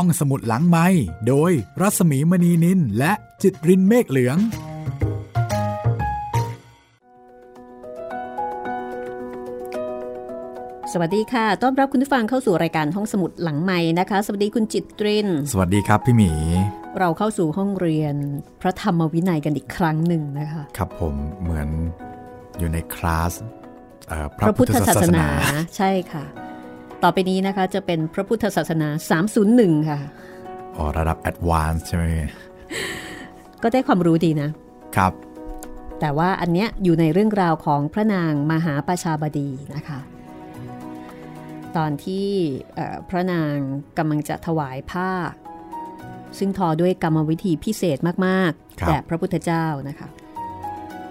ห้องสมุดหลังไม้โดยรัสมีมณีนินและจิตรินเมฆเหลือง สวัสดีค่ะ ต้อนรับคุณผู้ฟังเข้าสู่รายการห้องสมุดหลังใหม่นะคะ สวัสดีคุณจิตริน สวัสดีครับพี่หมี เราเข้าสู่ห้องเรียนพระธรรมวินัยกันอีกครั้งหนึ่งนะคะ ครับผมเหมือนอยู่ในคลาสเอ่อพระพุทธศาสนา ใช่ค่ะ ต่อไปนี้นะคะ จะเป็นพระพุทธศาสนา 301 ค่ะ อ๋อ ระดับ advance ใช่ไหมก็ได้ความรู้ดีนะ ครับ แต่ว่าอันเนี้ยอยู่ในเรื่องราวของพระนางมหาประชาบดีนะคะ ตอนที่เอ่อพระนางกำลังจะถวายผ้า ซึ่งทอด้วยกรรมวิธีพิเศษมากครับๆแด่พระพุทธเจ้านะคะ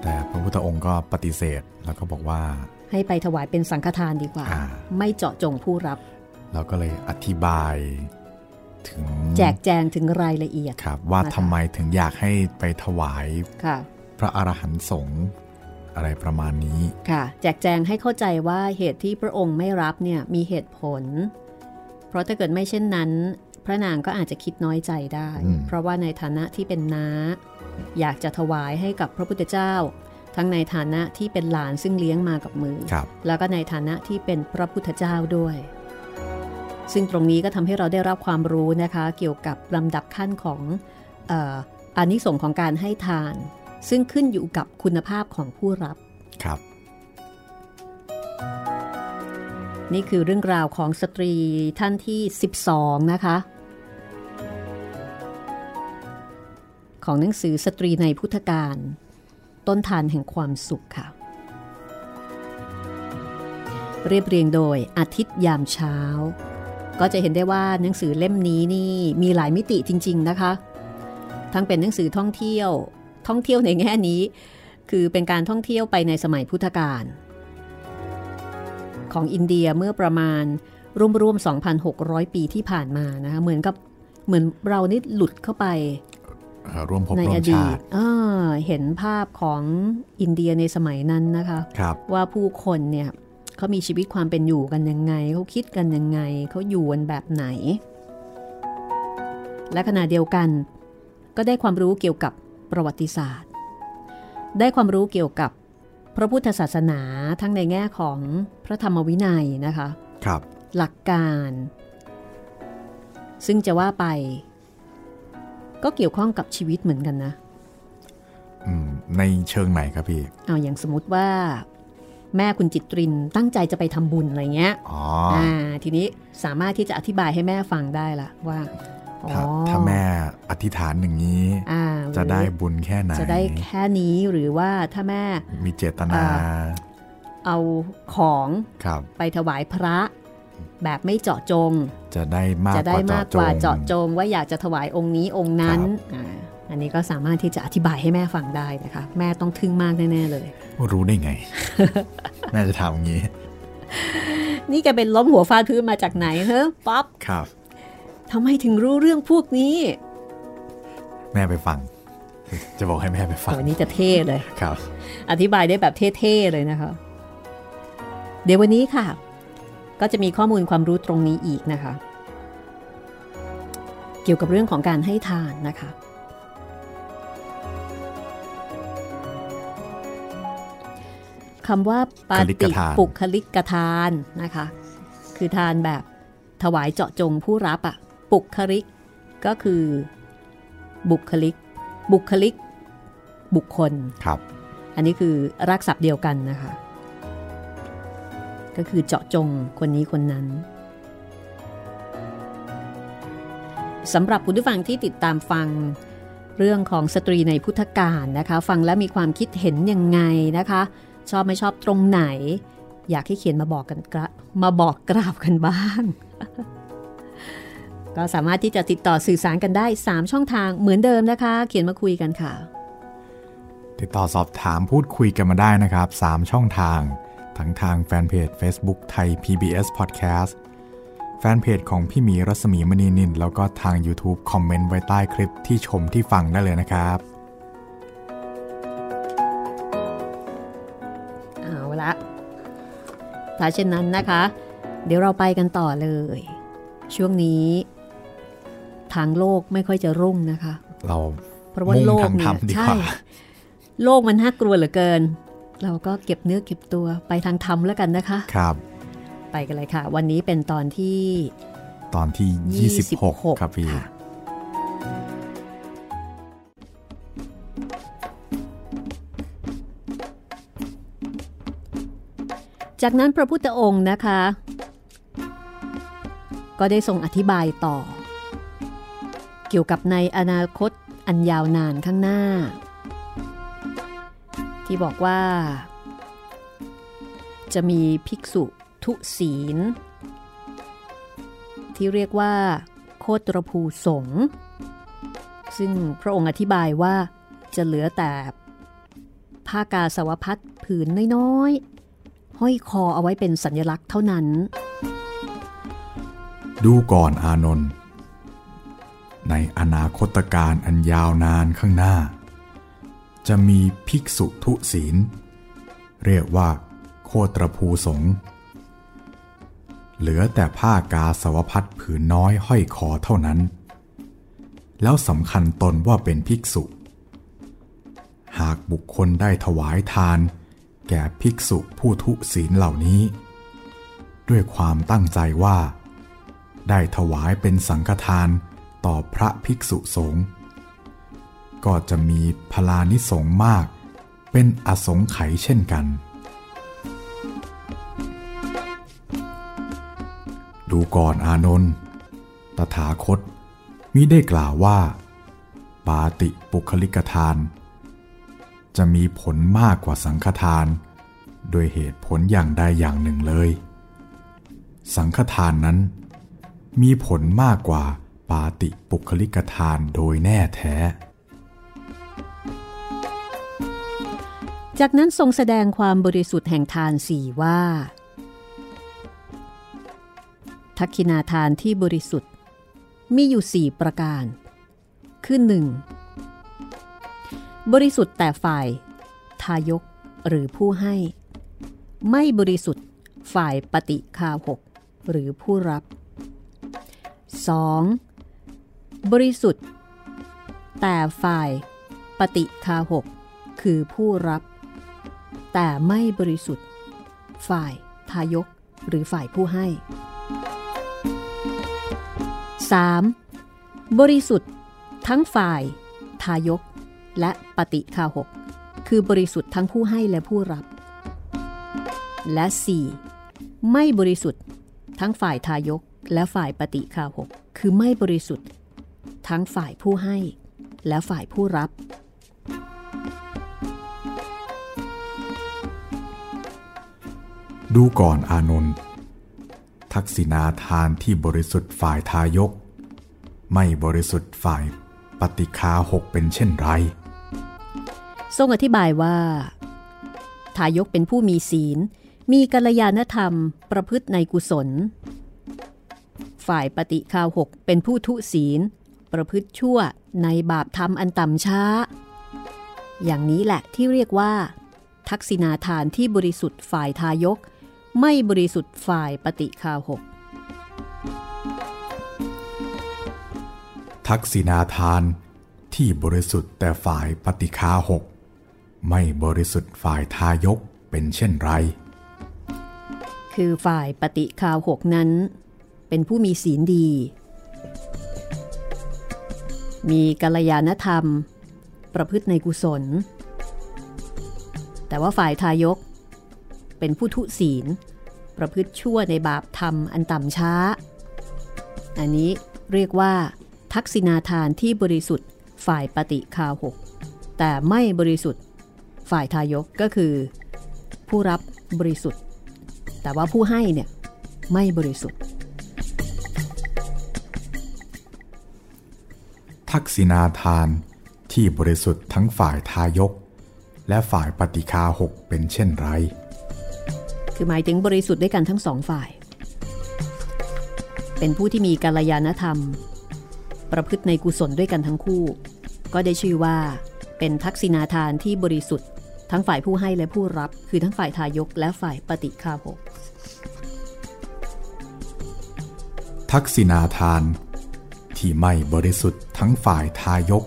แต่พระพุทธองค์ก็ปฏิเสธแล้วก็บอกว่า ให้ไปถวายเป็นสังฆทานดีกว่าอ่า ไม่เจาะจงผู้รับ เราก็เลยอธิบายถึงแจกแจงถึงรายละเอียดครับ ว่านะคะทำไมถึงอยากให้ไปถวายค่ะพระอรหันต์สงฆ์อะไรประมาณนี้ค่ะ แจกแจงให้เข้าใจว่าเหตุที่พระองค์ไม่รับเนี่ยมีเหตุผล เพราะถ้าเกิดไม่เช่นนั้น พระนางก็อาจจะคิดน้อยใจได้อืมเพราะว่าในฐานะที่เป็นน้า อยากจะถวายให้กับพระพุทธเจ้า ทั้งในฐานะที่เป็นหลานซึ่งเลี้ยงมากับมือครับแล้วก็ในฐานะที่เป็นพระพุทธเจ้าด้วย ซึ่งตรงนี้ก็ทำให้เราได้รับความรู้นะคะ เกี่ยวกับลำดับขั้นของเอ่ออานิสงส์ของการให้ทาน ซึ่งขึ้นอยู่กับคุณภาพของผู้รับครับ นี่คือเรื่องราวของสตรีท่านที่ 12 นะคะของหนังสือสตรีในพุทธการ ต้นทานแห่งความสุขค่ะ เรียบเรียงโดยอาทิตย์ยามเช้า ก็จะเห็นได้ว่าหนังสือเล่มนี้นี่มีหลายมิติจริง ๆนะคะ ทั้งเป็นหนังสือท่องเที่ยว ท่องเที่ยวในแง่นี้ คือเป็นการท่องเที่ยวไปในสมัยพุทธกาลของอินเดียเมื่อประมาณร่วมๆ 2,600 ปีที่ผ่านมานะคะเหมือนกับเหมือนเรานี่หลุดเข้าไป ร่วมภพในร่วอมดีชาตติอ่าเห็นภาพของอินเดียในสมัยนั้นนะคะครับว่าผู้คนเนี่ยเขามีชีวิตความเป็นอยู่กันยังไง เขาคิดกันยังไง เขาอยู่กันแบบไหน และขณะเดียวกันก็ได้ความรู้เกี่ยวกับประวัติศาสตร์ ได้ความรู้เกี่ยวกับพระพุทธศาสนาทั้งในแง่ของพระธรรมวินัยนะคะ ครับ หลักการ ซึ่งจะว่าไป ก็เกี่ยวข้องกับชีวิตเหมือนกันนะอืมในเชิงไหนครับพี่เอาอย่างสมมติว่า แม่คุณจิตรินตั้งใจจะไปทำบุญอะไรเงี้ยอ๋ออ่าทีนี้สามารถที่จะอธิบายให้แม่ฟังได้ละว่าอ๋อถ้าถ้าแม่อธิษฐานอย่างนี้อ่าจะได้หรือบุญแค่ไหน จะได้แค่นี้หรือว่าถ้าแม่มีเจตนาอ่าเอาของครับไปถวายพระ แบบไม่เจาะจง จะได้มากจะกได้ว่าเจาะมากจกว่างเจาะจง ว่าอยากจะถวายองค์นี้องค์นั้นครับอ่าอันนี้ก็สามารถที่จะอธิบายให้แม่ฟังได้นะคะ แม่ต้องทึ่งมากแน่ๆเลย รู้ได้ไง แม่จะทำอย่างนี้ นี่แกเป็นล้มหัวฟาดพื้นมาจากไหนเฮ้ป๊อปครับทำไมถึงรู้เรื่องพวกนี้ แม่ไปฟัง จะบอกให้แม่ไปฟังวันนี้จะเท่เลยครับ อธิบายได้แบบเท่ๆเลยนะคะ เดี๋ยววันนี้ค่ะ ก็จะมีข้อมูลความรู้ตรงนี้อีกนะคะ เกี่ยวกับเรื่องของการให้ทานนะคะ คำว่าปาคลิกติทานปุคลิกทานนะคะ คือทานแบบถวายเจาะจงผู้รับอะปุคลิกก็คือบุคลิก บุคลิก บุคคลครับ อันนี้คือรากศัพท์เดียวกันนะคะ ก็คือเจาะจงคนนี้คนนั้นสำหรับคุณผู้ฟังที่ติดตามฟังเรื่องของสตรีในพุทธกาลนะคะ ฟังแล้วมีความคิดเห็นยังไงนะคะ ชอบไม่ชอบตรงไหน อยากให้เขียนมาบอกกันกระมาบอกกราบกันบ้าง ก็สามารถที่จะติดต่อสื่อสารกันได้ 3 ช่องทางเหมือนเดิมนะคะ เขียนมาคุยกันค่ะ ติดต่อสอบถามพูดคุยกันมาได้นะครับ 3 ช่องทาง ทั้งทางแฟนเพจ Facebook ไทย PBS Podcast แฟนเพจของพี่หมีรัศมีมณีนิน แล้วก็ทาง YouTube คอมเมนต์ไว้ใต้คลิปที่ชมที่ฟังได้เลยนะครับเอาละถ้าเช่นนั้นนะคะ เดี๋ยวเราไปกันต่อเลย ช่วงนี้ ทางโลกไม่ค่อยจะรุ่งนะคะ เราเพราะว่าโลกเนี่ยใช่ โลกมันน่ากลัวเหลือเกิน เราก็เก็บเนื้อเก็บตัวไปทางธรรมแล้วกันนะคะ ครับ ไปกันเลยค่ะ วันนี้เป็นตอนที่ ตอนที่ 26 ครับพี่จากนั้นพระพุทธองค์นะคะ ก็ได้ทรงอธิบายต่อ เกี่ยวกับในอนาคตอันยาวนานข้างหน้า ที่บอกว่า จะมีภิกษุทุศีล ที่เรียกว่า โคตรภูสงซึ่งพระองค์อธิบายว่าจะเหลือแต่ผ้ากาสาวพัดผืนน้อยๆ ห้อยคอเอาไว้เป็นสัญลักษณ์เท่านั้น ดูก่อนอานนท์ในอนาคตการอันยาวนานข้างหน้า จะมีภิกษุทุศีล เรียกว่า โคตรภูสงเหลือแต่ผ้ากาสาวพัดผืนน้อยห้อยคอเท่านั้น แล้วสำคัญตนว่าเป็นภิกษุ หากบุคคลได้ถวายทาน แก่ภิกษุผู้ทุศีลเหล่านี้ ด้วยความตั้งใจว่า ได้ถวายเป็นสังฆทานต่อพระภิกษุสงฆ์ ก็จะมีพลานิสงฆ์มาก เป็นอสงไขยเช่นกัน ดูก่อนอานนท์ ตถาคตมิได้กล่าวว่า ปาติปุคลิกทาน จะมีผลมากกว่าสังฆทาน โดยเหตุผลอย่างใดอย่างหนึ่งเลย สังฆทานนั้น มีผลมากกว่าปาติปุคลิกทานโดยแน่แท้ จากนั้นทรงแสดงความบริสุทธิ์แห่งทานสี่ว่า ทักขินาทานที่บริสุทธิ์ มีอยู่สี่ประการ คือหนึ่งบริสุทธิ์แต่ฝ่าย ทายกหรือผู้ให้ ไม่บริสุทธิ์ฝ่ายปฏิคาหกหรือผู้รับ 2. บริสุทธิ์ แต่ฝ่ายปฏิคาหกคือผู้รับ แต่ไม่บริสุทธิ์ ฝ่ายทายกหรือฝ่ายผู้ให้ 3. บริสุทธิ์ ทั้งฝ่ายทายก และปฏิคาหก คือบริสุทธิ์ทั้งผู้ให้และผู้รับ และ 4. ไม่บริสุทธิ์ ทั้งฝ่ายทายกและฝ่ายปฏิคาหก คือไม่บริสุทธิ์ ทั้งฝ่ายผู้ให้ และฝ่ายผู้รับ ดูก่อนอานนท์ทักษิณาทานที่บริสุทธิ์ฝ่ายทายก ไม่บริสุทธิ์ฝ่ายปฏิคาหกเป็นเช่นไร ทรงอธิบายว่า ทายกเป็นผู้มีศีล มีกัลยาณธรรมประพฤติในกุศล ฝ่ายปฏิคาหกเป็นผู้ทุศีล ประพฤติชั่วในบาปธรรมอันต่ำช้า อย่างนี้แหละที่เรียกว่า ทักษิณาทานที่บริสุทธิ์ฝ่ายทายก ไม่บริสุทธิ์ฝ่ายปฏิคาหก ทักษิณาทานที่บริสุทธิ์แต่ฝ่ายปฏิคาหก ไม่บริสุทธิ์ฝ่ายทายกเป็นเช่นไร คือฝ่ายปฏิคาหกนั้น เป็นผู้มีศีลดี มีกัลยาณธรรม ประพฤติในกุศล แต่ว่าฝ่ายทายก เป็นผู้ทุศีล ประพฤติชั่วในบาปธรรมอันต่ำช้า อันนี้เรียกว่า ทักษิณาทานที่บริสุทธิ์ฝ่ายปฏิคาหก แต่ไม่บริสุทธิ์ฝ่ายทายกก็คือ ผู้รับบริสุทธิ์ แต่ว่าผู้ให้เนี่ยไม่บริสุทธิ์ ทักษิณาทานที่บริสุทธิ์ทั้งฝ่ายทายก และฝ่ายปฏิคาหกเป็นเช่นไร คือหมายถึงบริสุทธิ์ด้วยกันทั้งสองฝ่าย เป็นผู้ที่มีกัลยาณธรรม ประพฤติในกุศลด้วยกันทั้งคู่ ก็ได้ชื่อว่า เป็นทักษิณาทานที่บริสุทธิ์ ทั้งฝ่ายผู้ให้และผู้รับ คือทั้งฝ่ายทายกและฝ่ายปฏิคาหกทักษิณาทาน ที่ไม่บริสุทธิ์ทั้งฝ่ายทายก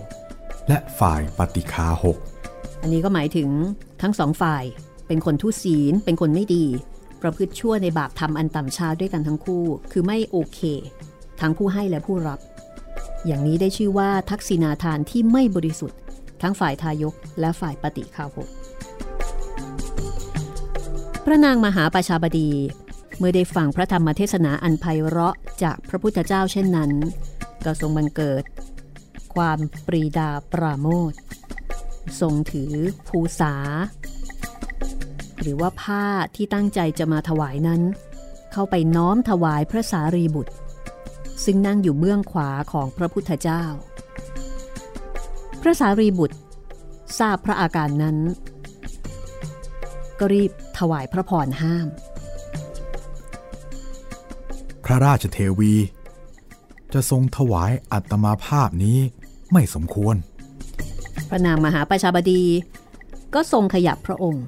และฝ่ายปฏิคาหก อันนี้ก็หมายถึงทั้งสองฝ่าย เป็นคนทุศีล เป็นคนไม่ดี ประพฤติชั่วในบาปทำอันต่ำช้าด้วยกันทั้งคู่ คือไม่โอเค ทั้งผู้ให้และผู้รับ อย่างนี้ได้ชื่อว่าทักษิณาทานที่ไม่บริสุทธิ์ ทั้งฝ่ายทายกและฝ่ายปฏิคาหกพระนางมหาประชาบดี เมื่อได้ฟังพระธรรมเทศนาอันไพเราะจากพระพุทธเจ้าเช่นนั้น ก็ทรงบันเกิด ความปรีดาปราโมททรงถือภูษา หรือว่าผ้าที่ตั้งใจจะมาถวายนั้น เข้าไปน้อมถวายพระสารีบุตร ซึ่งนั่งอยู่เบื้องขวาของพระพุทธเจ้า พระสารีบุตร ทราบพระอาการนั้น ก็รีบถวายพระพรห้าม พระราชเทวี จะทรงถวายอัตมาภาพนี้ไม่สมควร พระนางมหาประชาบดีก็ทรงขยับพระองค์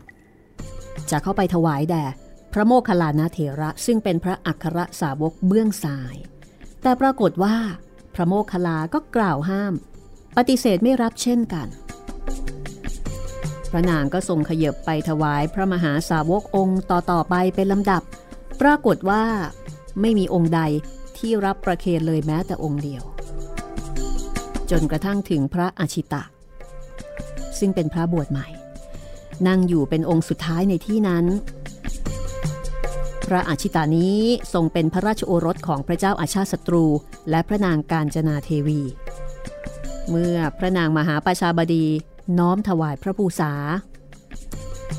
จะเข้าไปถวายแด่พระโมคคัลลานาเถระซึ่งเป็นพระอัครสาวกเบื้องซ้าย แต่ปรากฏว่า พระโมคคัลลาก็กล่าวห้าม ปฏิเสธไม่รับเช่นกัน พระนางก็ทรงขยบไปถวายพระมหาสาวกองค์ต่อๆไปเป็นลำดับ ปรากฏว่าไม่มีองค์ใดที่รับประเคนเลยแม้แต่องค์เดียว จนกระทั่งถึงพระอาชิตะ ซึ่งเป็นพระบวชใหม่ นั่งอยู่เป็นองค์สุดท้ายในที่นั้น พระอาชิตานี้ทรงเป็นพระราชโอรสของพระเจ้าอาชาศัตรู และพระนางการจนาเทวี เมื่อพระนางมหาประชาบดีน้อมถวายพระภูษา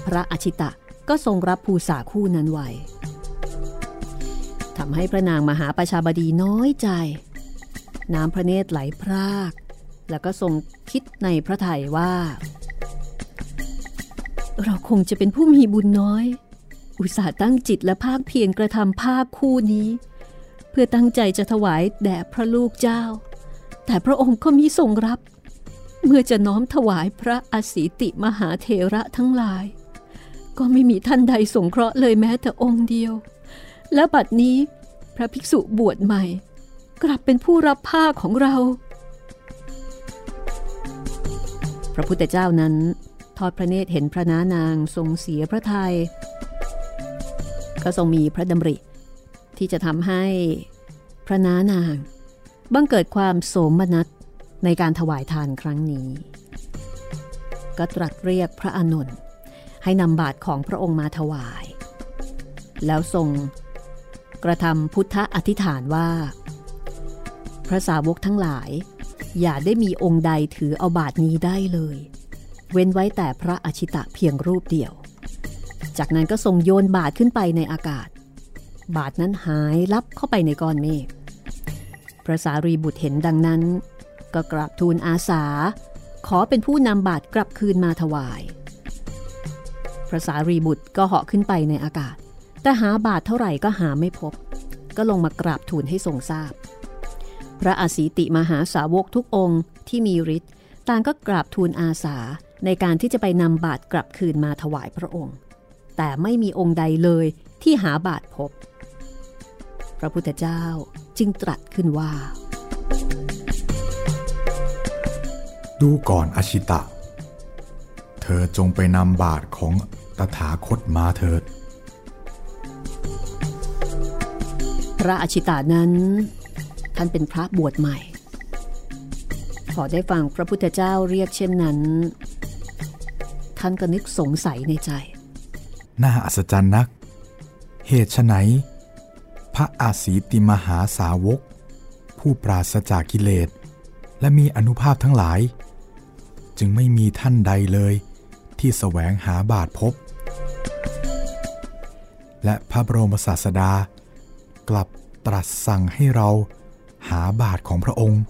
พระอาชิตะก็ทรงรับภูษาคู่นั้นไว้ทำให้พระนางมหาประชาบดีน้อยใจ น้ำพระเนตรไหลพราก แล้วก็ทรงคิดในพระทัยว่า เราคงจะเป็นผู้มีบุญน้อย อุตส่าห์ตั้งจิตและภาคเพียรกระทำภาคคู่นี้ เพื่อตั้งใจจะถวายแด่พระลูกเจ้า แต่พระองค์ก็มิทรงรับ เมื่อจะน้อมถวายพระอสีติมหาเถระทั้งหลาย ก็ไม่มีท่านใดสงเคราะห์เลยแม้แต่องค์เดียว และบัดนี้พระภิกษุบวชใหม่ กลับเป็นผู้รับผ้าของเรา พระพุทธเจ้านั้น ทอดพระเนตรเห็นพระนานางทรงเสียพระทยัยก็ทรงมีพระดำริ ที่จะทำให้พระนานาง บังเกิดความโสมนัสในการถวายทานครั้งนี้ ก็ตรัสเรียกพระอานนท์ให้นำบาตรของพระองค์มาถวาย แล้วทรงกระทำพุทธอธิษฐานว่า พระสาวกทั้งหลาย อย่าได้มีองค์ใดถือเอาบาทนี้ได้เลย เว้นไว้แต่พระอชิตะเพียงรูปเดียว จากนั้นก็ทรงโยนบาทขึ้นไปในอากาศ บาทนั้นหายลับเข้าไปในก้อนเมฆพระสารีบุตรเห็นดังนั้น ก็กราบทูลอาสา ขอเป็นผู้นำบาทกลับคืนมาถวาย พระสารีบุตรก็เหาะขึ้นไปในอากาศ แต่หาบาทเท่าไหร่ก็หาไม่พบ ก็ลงมากราบทูลให้ทรงทราบ พระอาศีติมหาสาวกทุกองค์ที่มีฤทธิ์ต่างก็กราบทูลอาสา ในการที่จะไปนำบาทกลับคืนมาถวายพระองค์ แต่ไม่มีองค์ใดเลยที่หาบาทพบ พระพุทธเจ้าจึงตรัสขึ้นว่า ดูก่อนอชิตะ เธอจงไปนำบาทของตถาคตมาเถิด พระอชิตานั้น ท่านเป็นพระบวชใหม่ พอได้ฟังพระพุทธเจ้าเรียกเช่นนั้น ท่านก็นึกสงสัยในใจ น่าอัศจรรย์นัก เหตุไฉนพระอาศีติมหาสาวก ผู้ปราศจากกิเลส และมีอนุภาพทั้งหลาย จึงไม่มีท่านใดเลยที่แสวงหาบาทพบ และพระบรมศาสดากลับตรัสสั่งให้เราหาบาทของพระองค์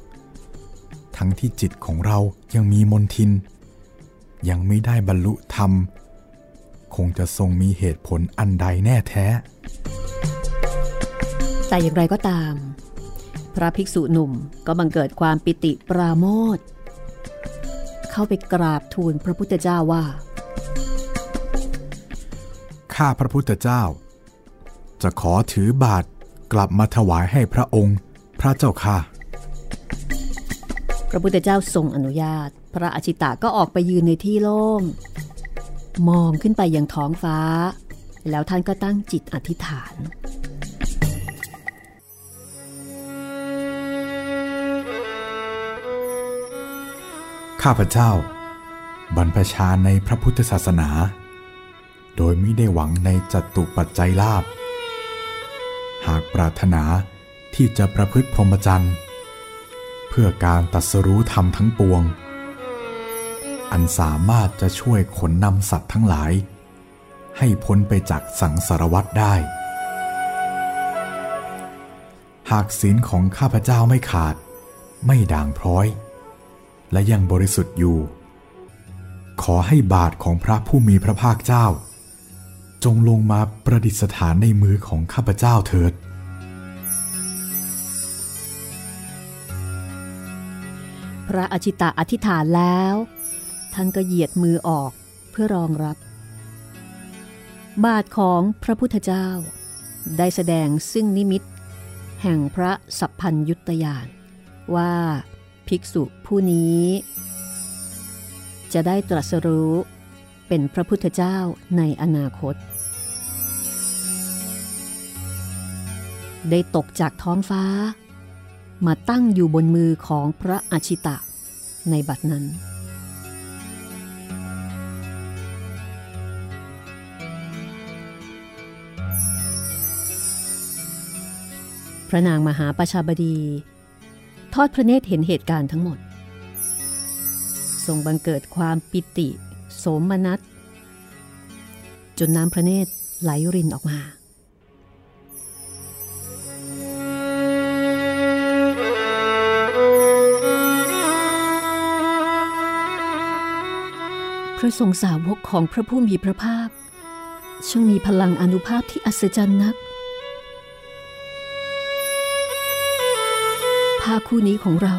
ทั้งที่จิตของเรายังมีมนทิน ยังไม่ได้บรรลุธรรม คงจะทรงมีเหตุผลอันใดแน่แท้ แต่อย่างไรก็ตาม พระภิกษุหนุ่มก็บังเกิดความปิติปราโมทเข้าไปกราบทูลพระพุทธเจ้าว่า ข้าพระพุทธเจ้า จะขอถือบาทกลับมาถวายให้พระองค์ พระเจ้าค่ะ พระพุทธเจ้าทรงอนุญาต พระอาชิตะก็ออกไปยืนในที่โล่ง มองขึ้นไปยังท้องฟ้า แล้วท่านก็ตั้งจิตอธิษฐาน ข้าพเจ้า บรรพชาในพระพุทธศาสนา โดยไม่ได้หวังในจัตุปัจจัยลาภหากปรารถนาที่จะประพฤติพรหมจรรย์ เพื่อการตัดสรู้ธรรมทั้งปวง อันสามารถจะช่วยขนนำสัตว์ทั้งหลาย ให้พ้นไปจากสังสารวัฏได้ หากศีลของข้าพเจ้าไม่ขาด ไม่ด่างพร้อย และยังบริสุทธิ์อยู่ ขอให้บาทของพระผู้มีพระภาคเจ้า จงลงมาประดิษฐานในมือของข้าพเจ้าเถิด พระอชิตะอธิษฐานแล้ว ท่านก็เหยียดมือออกเพื่อรองรับ บาทของพระพุทธเจ้า ได้แสดงซึ่งนิมิต แห่งพระสัพพัญยุตยานว่าภิกษุผู้นี้ จะได้ตรัสรู้เป็นพระพุทธเจ้าในอนาคต ได้ตกจากท้องฟ้า มาตั้งอยู่บนมือของพระอาชิตะ ในบัดนั้น พระนางมหาประชาบดี ทอดพระเนตรเห็นเหตุการณ์ทั้งหมด ทรงบังเกิดความปิติ โสมนัสจนน้ำพระเนตรไหลรินออกมา ระทรงสาวกของพระผู้มีพระภาค ช่างมีพลังอนุภาพที่อัศจรรย์นัก ผ้าคู่นี้ของเรา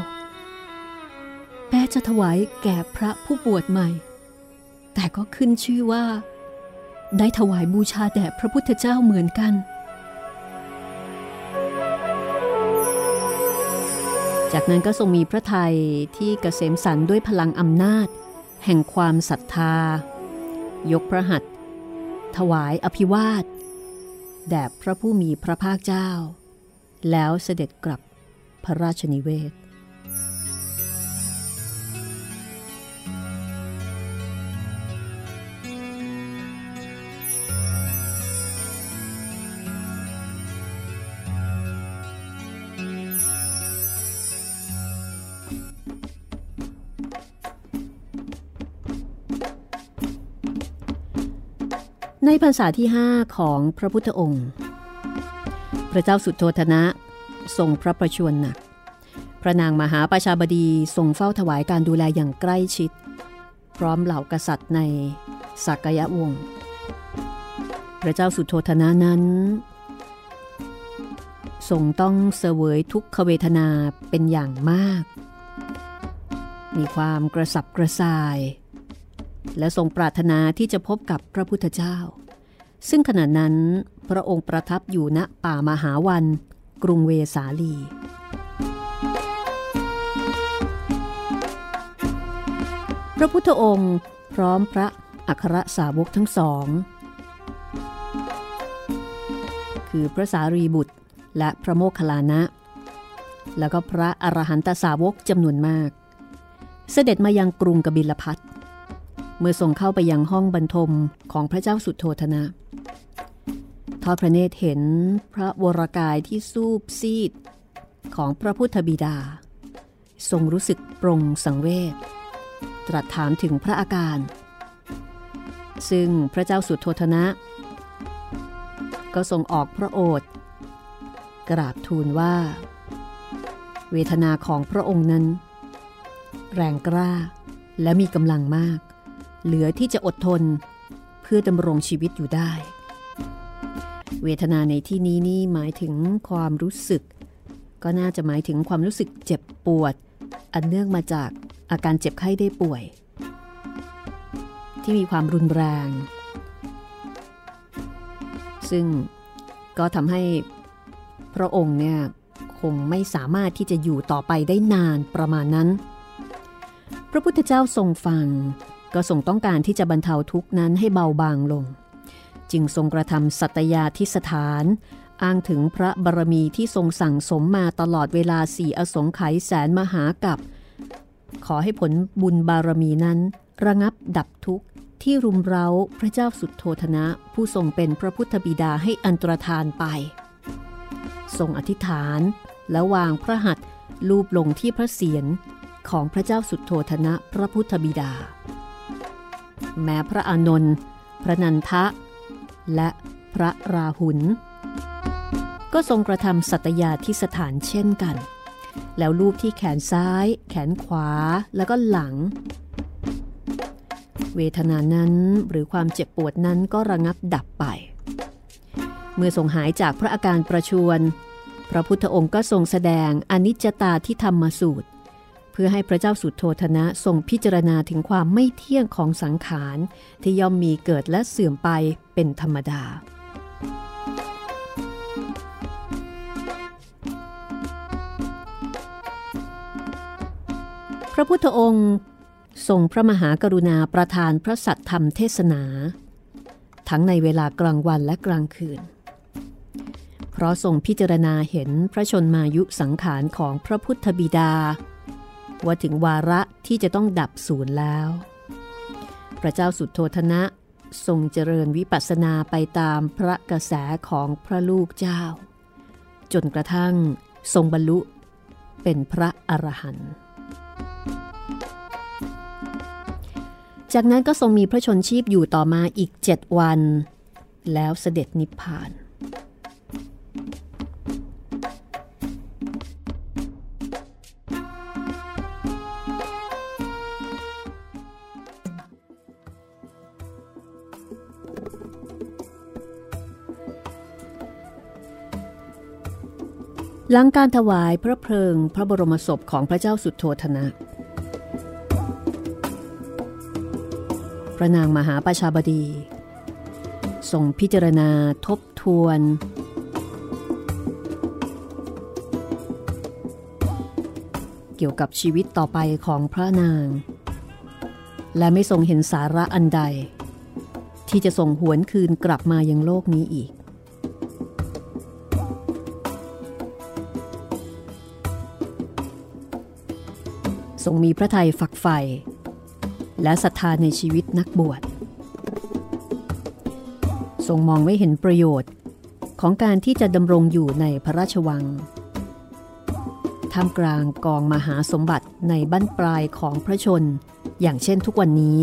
แม้จะถวายแก่พระผู้บวชใหม่ แต่ก็ขึ้นชื่อว่า ได้ถวายบูชาแด่พระพุทธเจ้าเหมือนกันจากนั้นก็ทรงมีพระไทยที่กเกษมสันด้วยพลังอำนาจ แห่งความศรัทธา ยกพระหัตถ์ถวายอภิวาท แด่พระผู้มีพระภาคเจ้า แล้วเสด็จกลับพระราชนิเวศ พรรษาที่ 5 ของพระพุทธองค์ พระเจ้าสุโทธนะทรงพระประชวรหนัก พระนางมหาประชาบดีทรงเฝ้าถวายการดูแลอย่างใกล้ชิด พร้อมเหล่ากษัตริย์ในสักยะวงศ์พระเจ้าสุโทธนะนั้น ทรงต้องเสวยทุกขเวทนาเป็นอย่างมาก มีความกระสับกระส่าย และทรงปรารถนาที่จะพบกับพระพุทธเจ้า ซึ่งขณะนั้นพระองค์ประทับอยู่ณป่ามหาวัน กรุงเวสาลี พระพุทธองค์พร้อมพระอัครสาวกทั้งสอง คือพระสารีบุตรและพระโมคคัลลานะ แล้วก็พระอรหันตสาวกจำนวนมาก เสด็จมายังกรุงกบิลพัท เมื่อทรงเข้าไปยังห้องบรรทมของพระเจ้าสุดโทธนะ ทอดพระเนตรเห็นพระวรากายที่สูบซีด ของพระพุทธบิดา ทรงรู้สึกปรงสังเวชตรัสถามถึงพระอาการ ซึ่งพระเจ้าสุดโทธนะ ก็ทรงออกพระโอษฐ์กราบทูลว่า เวทนาของพระองค์นั้น แรงกล้าและมีกำลังมาก เหลือที่จะอดทน เพื่อดำรงชีวิตอยู่ได้ เวทนาในที่นี้นี่หมายถึงความรู้สึก ก็น่าจะหมายถึงความรู้สึกเจ็บปวด อันเนื่องมาจากอาการเจ็บไข้ได้ป่วย ที่มีความรุนแรง ซึ่งก็ทำให้พระองค์เนี่ยคงไม่สามารถที่จะอยู่ต่อไปได้นานประมาณนั้น พระพุทธเจ้าทรงฟัง ก็ทรงต้องการที่จะบรรเทาทุกนั้นให้เบาบางลง จึงทรงกระทำสัตยาทิสถาน อ้างถึงพระบารมีที่ทรงสั่งสมมาตลอดเวลาสี่อสงไขยแสนมหากับ ขอให้ผลบุญบารมีนั้น ระงับดับทุกข์ที่รุมเร้าพระเจ้าสุดโทธนะผู้ทรงเป็นพระพุทธบิดาให้อันตรธานไป ทรงอธิษฐาน และวางพระหัตถ์ลูบลงที่พระเศียรของพระเจ้าสุดโทธนะพระพุทธบิดา แม้พระอานนท์พระนันทะ และพระราหุลก็ทรงกระทำสัตยาที่สถานเช่นกัน แล้วลูบที่แขนซ้าย แขนขวาแล้วก็หลัง เวทนานั้นหรือความเจ็บปวดนั้นก็ระงับดับไป เมื่อทรงหายจากพระอาการประชวน พระพุทธองค์ก็ทรงแสดงอนิจจตาที่ธรรมสูตร เพื่อให้พระเจ้าสุดโทธนะทรงพิจารณาถึงความไม่เที่ยงของสังขารที่ย่อมมีเกิดและเสื่อมไปเป็นธรรมดา พระพุทธองค์ทรงพระมหากรุณาประทานพระสัตธรรมเทศนา ทั้งในเวลากลางวันและกลางคืน เพราะทรงพิจารณาเห็นพระชนมายุสังขารของพระพุทธบิดา ว่าถึงวาระที่จะต้องดับสูญแล้ว พระเจ้าสุดโทธนะทรงเจริญวิปัสสนาไปตามพระกระแสของพระลูกเจ้า จนกระทั่งทรงบรรลุเป็นพระอรหันต์จากนั้นก็ทรงมีพระชนชีพอยู่ต่อมาอีกเจ็ดวัน แล้วเสด็จนิพพาน หลังการถวายพระเพลิงพระบรมศพของพระเจ้าสุดโทธนะ พระนางมหาประชาบดีทรงพิจารณาทบทวน เกี่ยวกับชีวิตต่อไปของพระนาง และไม่ทรงเห็นสาระอันใด ที่จะส่งหวนคืนกลับมายังโลกนี้อีก ทรงมีพระทัยฝักใฝ่และศรัทธาในชีวิตนักบวช ทรงมองไม่เห็นประโยชน์ของการที่จะดำรงอยู่ในพระราชวังท่ามกลางกองมหาสมบัติในบั้นปลายของพระชน อย่างเช่นทุกวันนี้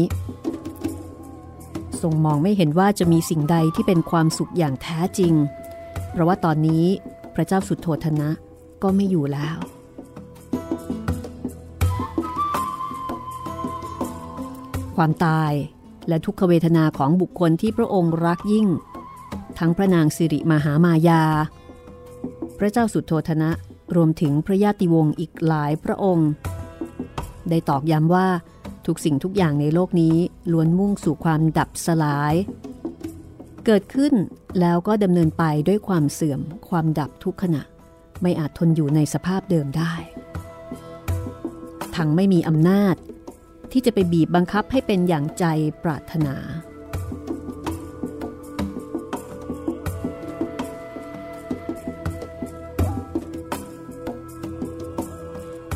ทรงมองไม่เห็นว่าจะมีสิ่งใดที่เป็นความสุขอย่างแท้จริง เพราะว่าตอนนี้พระเจ้าสุดโทธนะก็ไม่อยู่แล้ว ความตาย และทุกขเวทนาของบุคคลที่พระองค์รักยิ่ง ทั้งพระนางสิริมหามายา พระเจ้าสุดโทนะรวมถึงพระญาติวงศ์อีกหลายพระองค์ ได้ตอกย้ำว่าทุกสิ่งทุกอย่างในโลกนี้ล้วนมุ่งสู่ความดับสลาย เกิดขึ้นแล้วก็ดำเนินไปด้วยความเสื่อมความดับทุกขณะ ไม่อาจทนอยู่ในสภาพเดิมได้ ทั้งไม่มีอำนาจ ที่จะไปบีบบังคับให้เป็นอย่างใจปรารถนา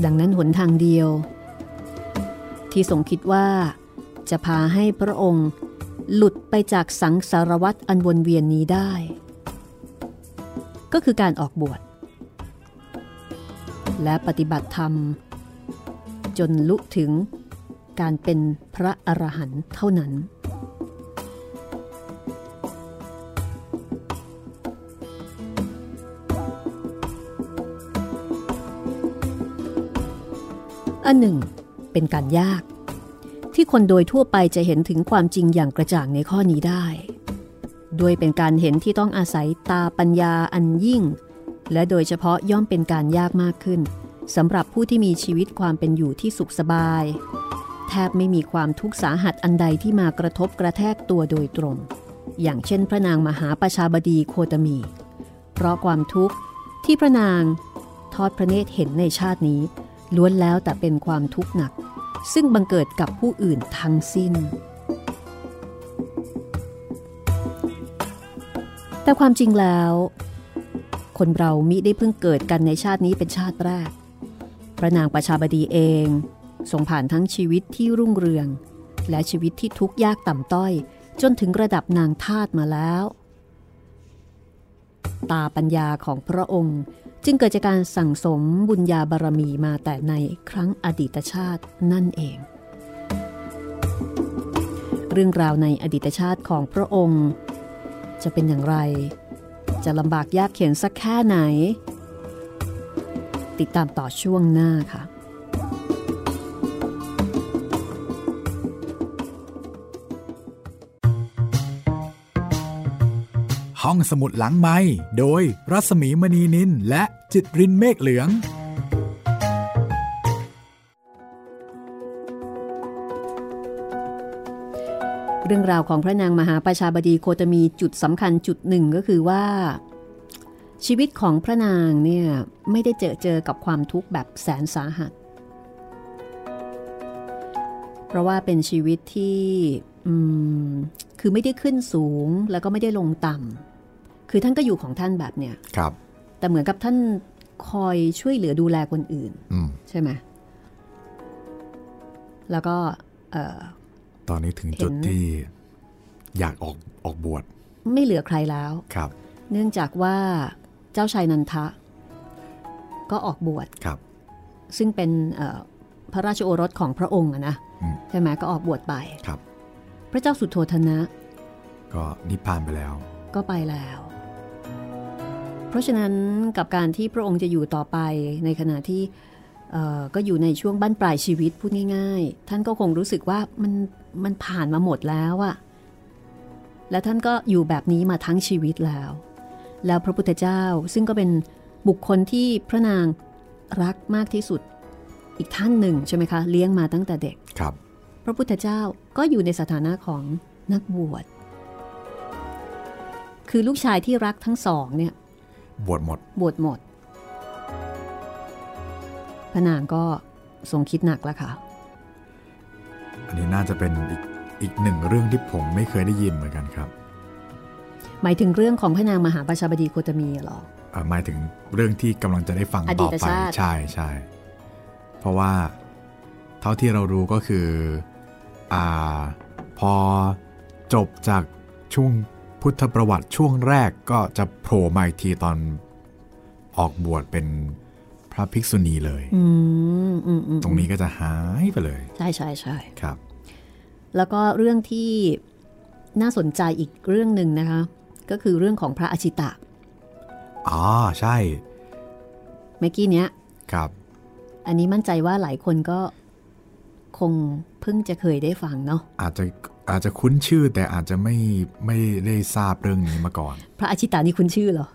ดังนั้นหนทางเดียว ที่ทรงคิดว่าจะพาให้พระองค์หลุดไปจากสังสารวัตรอันวนเวียนนี้ได้ ก็คือการออกบวช และปฏิบัติธรรม จนลุถึง การเป็นพระอรหันต์เท่านั้น อันหนึ่ง เป็นการยาก ที่คนโดยทั่วไปจะเห็นถึงความจริงอย่างกระจ่างในข้อนี้ได้ ด้วยเป็นการเห็นที่ต้องอาศัยตาปัญญาอันยิ่ง และโดยเฉพาะย่อมเป็นการยากมากขึ้นสำหรับผู้ที่มีชีวิตความเป็นอยู่ที่สุขสบาย แทบไม่มีความทุกข์สาหัสอันใดที่มากระทบกระแทกตัวโดยตรง อย่างเช่นพระนางมหาประชาบดีโคตมี เพราะความทุกข์ที่พระนางทอดพระเนตรเห็นในชาตินี้ ล้วนแล้วแต่เป็นความทุกข์หนัก ซึ่งบังเกิดกับผู้อื่นทั้งสิ้น แต่ความจริงแล้ว คนเรามิได้เพิ่งเกิดกันในชาตินี้เป็นชาติแรก พระนางประชาบดีเอง ทรงผ่านทั้งชีวิตที่รุ่งเรือง และชีวิตที่ทุกข์ยากต่ำต้อย จนถึงระดับนางทาตมาแล้ว ตาปัญญาของพระองค์จึงเกิดจากการสั่งสมบุญญาบารมีมาแต่ในครั้งอดีตชาตินั่นเอง เรื่องราวในอดีตชาติของพระองค์ จะเป็นอย่างไร จะลำบากยากเข็นสักแค่ไหน ติดตามต่อช่วงหน้าค่ะ ห้องสมุดหลังไม้โดยรัสมีมณีนินและจิตรินเมฆเหลือง เรื่องราวของพระนางมหาประชาบดีโคตมีจุดสำคัญจุดหนึ่งก็คือว่า ชีวิตของพระนางเนี่ยไม่ได้เจอเจอกับความทุกข์แบบแสนสาหัส เพราะว่าเป็นชีวิตที่คือไม่ได้ขึ้นสูงแล้วก็ไม่ได้ลงต่ำ คือท่านก็อยู่ของท่านแบบเนี้ยครับ แต่เหมือนกับท่านคอยช่วยเหลือดูแลคนอื่นใช่ไหมแล้วก็ตอนนี้ถึงจุดที่อยากออกออกบวช ไม่เหลือใครแล้วครับ เนื่องจากว่าเจ้าชายนันทะ ก็ออกบวชครับ ซึ่งเป็นพระราชโอรสของพระองค์นะใช่ไหมก็ออกบวชไปครับ พระเจ้าสุโธธนะ ก็นิพพานไปแล้ว ก็ไปแล้ว เพราะฉะนั้นกับการที่พระองค์จะอยู่ต่อไปในขณะที่ก็อยู่ในช่วงบั้นปลายชีวิตพูดง่าย ๆ ท่านก็คงรู้สึกว่ามันมันผ่านมาหมดแล้วอะและท่านก็อยู่แบบนี้มาทั้งชีวิตแล้ว แล้วพระพุทธเจ้าซึ่งก็เป็นบุคคลที่พระนางรักมากที่สุด อีกท่านหนึ่งใช่ไหมคะ เลี้ยงมาตั้งแต่เด็กครับ พระพุทธเจ้าก็อยู่ในสถานะของนักบวชคือลูกชายที่รักทั้งสองเนี่ย บวชหมด บวชหมด พระนางก็ทรงคิดหนักแล้วค่ะ อันนี้น่าจะเป็นอีกอีกหนึ่งเรื่องที่ผมไม่เคยได้ยินเหมือนกันครับ หมายถึงเรื่องของพระนางมหาประชาบดีโคตมีหรอหมายถึงเรื่องที่กำลังจะได้ฟังต่อไป ใช่ใช่เพราะว่าเท่าที่เรารู้ก็คือ อ่า พอจบจากช่วง พุทธประวัติช่วงแรกก็จะโผล่มาอีกทีตอนออกบวชเป็นพระภิกษุณีเลย ตรงนี้ก็จะหายไปเลย ใช่ใช่ใช่ครับ แล้วก็เรื่องที่น่าสนใจอีกเรื่องหนึ่งนะคะ ก็คือเรื่องของพระอชิตะ อ๋อ ใช่ เมื่อกี้เนี้ย ครับ อันนี้มั่นใจว่าหลายคนก็คงเพิ่งจะเคยได้ฟังเนาะ อาจจะ อาจจะคุ้นชื่อแต่อาจจะไม่ไม่ได้ทราบเรื่องนี้มาก่อน พระอชิตานี่คุ้นชื่อเหรอ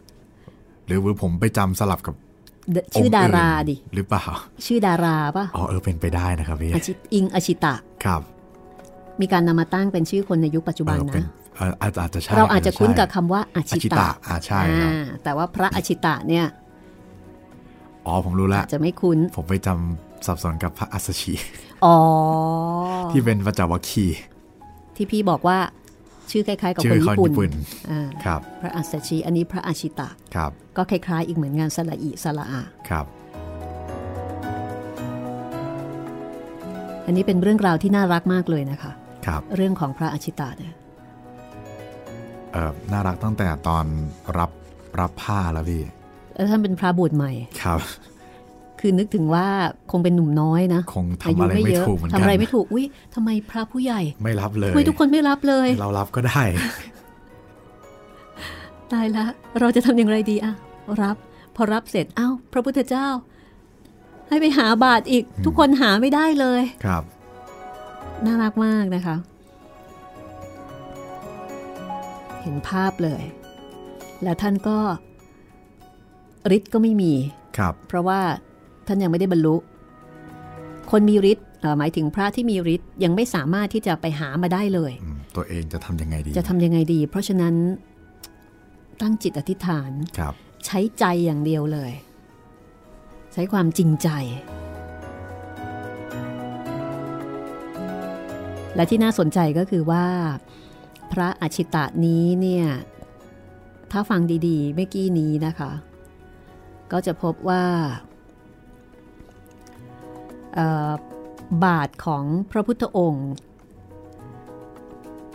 หรือว่าผมไปจำสลับกับชื่อดาราดิหรือเปล่า ชื่อดาราปะอ๋อเออเป็นไปได้นะครับพี่อิงอชิตะครับ มีการนำมาตั้งเป็นชื่อคนในยุคปัจจุบันนะอาจจะใช่เราอาจจะคุ้นกับคำว่าอชิตะอาใช่แต่ว่าพระอชิตะเนี่ยอ๋อผมรู้แล้วจะไม่คุ้น ผมไปจำสับสนกับพระอัสชีอ๋อที่เป็นพระจาวคี ที่พี่บอกว่าชื่อคล้ายๆกับคนญี่ปุ่นครับพระอัสชีอันนี้พระอาชิตะครับก็คล้ายๆ อีกเหมือนงานสละอิสละอาครับ อันนี้เป็นเรื่องราวที่น่ารักมากเลยนะคะครับเรื่องของพระอาชิตะเนี่ยเออน่ารักตั้งแต่ตอนรับรับผ้าแล้วพี่แล้วท่านเป็นพระบวชใหม่ครับ คือนึกถึงว่าคงเป็นหนุ่มน้อยนะคงทำอะไรไม่ถูกเหมือนกันทำอะไรไม่ถูกอุ้ยทำไมพระผู้ใหญ่ ไม่รับเลยทำไมทุกคนไม่รับเลย เรารับก็ได้ตายละเราจะทำอย่างไรดีอะรับ พอรับเสร็จอ้าวพระพุทธเจ้า ให้ไปหาบาทอีกทุกคนหาไม่ได้เลยครับ น่ารักมากนะคะ เห็นภาพเลย แล้วท่านก็ฤทธิ์ก็ไม่มีครับ เพราะว่า ท่านยังไม่ได้บรรลุ คนมีฤทธิ์หมายถึงพระที่มีฤทธิ์ยังไม่สามารถที่จะไปหามาได้เลย ตัวเองจะทำยังไงดี จะทำยังไงดี เพราะฉะนั้นตั้งจิตอธิษฐานใช้ใจอย่างเดียวเลย ใช้ความจริงใจ และที่น่าสนใจก็คือว่า พระอชิตะนี้เนี่ยถ้าฟังดีๆเมื่อกี้นี้นะคะ ก็จะพบว่า บาทของพระพุทธองค์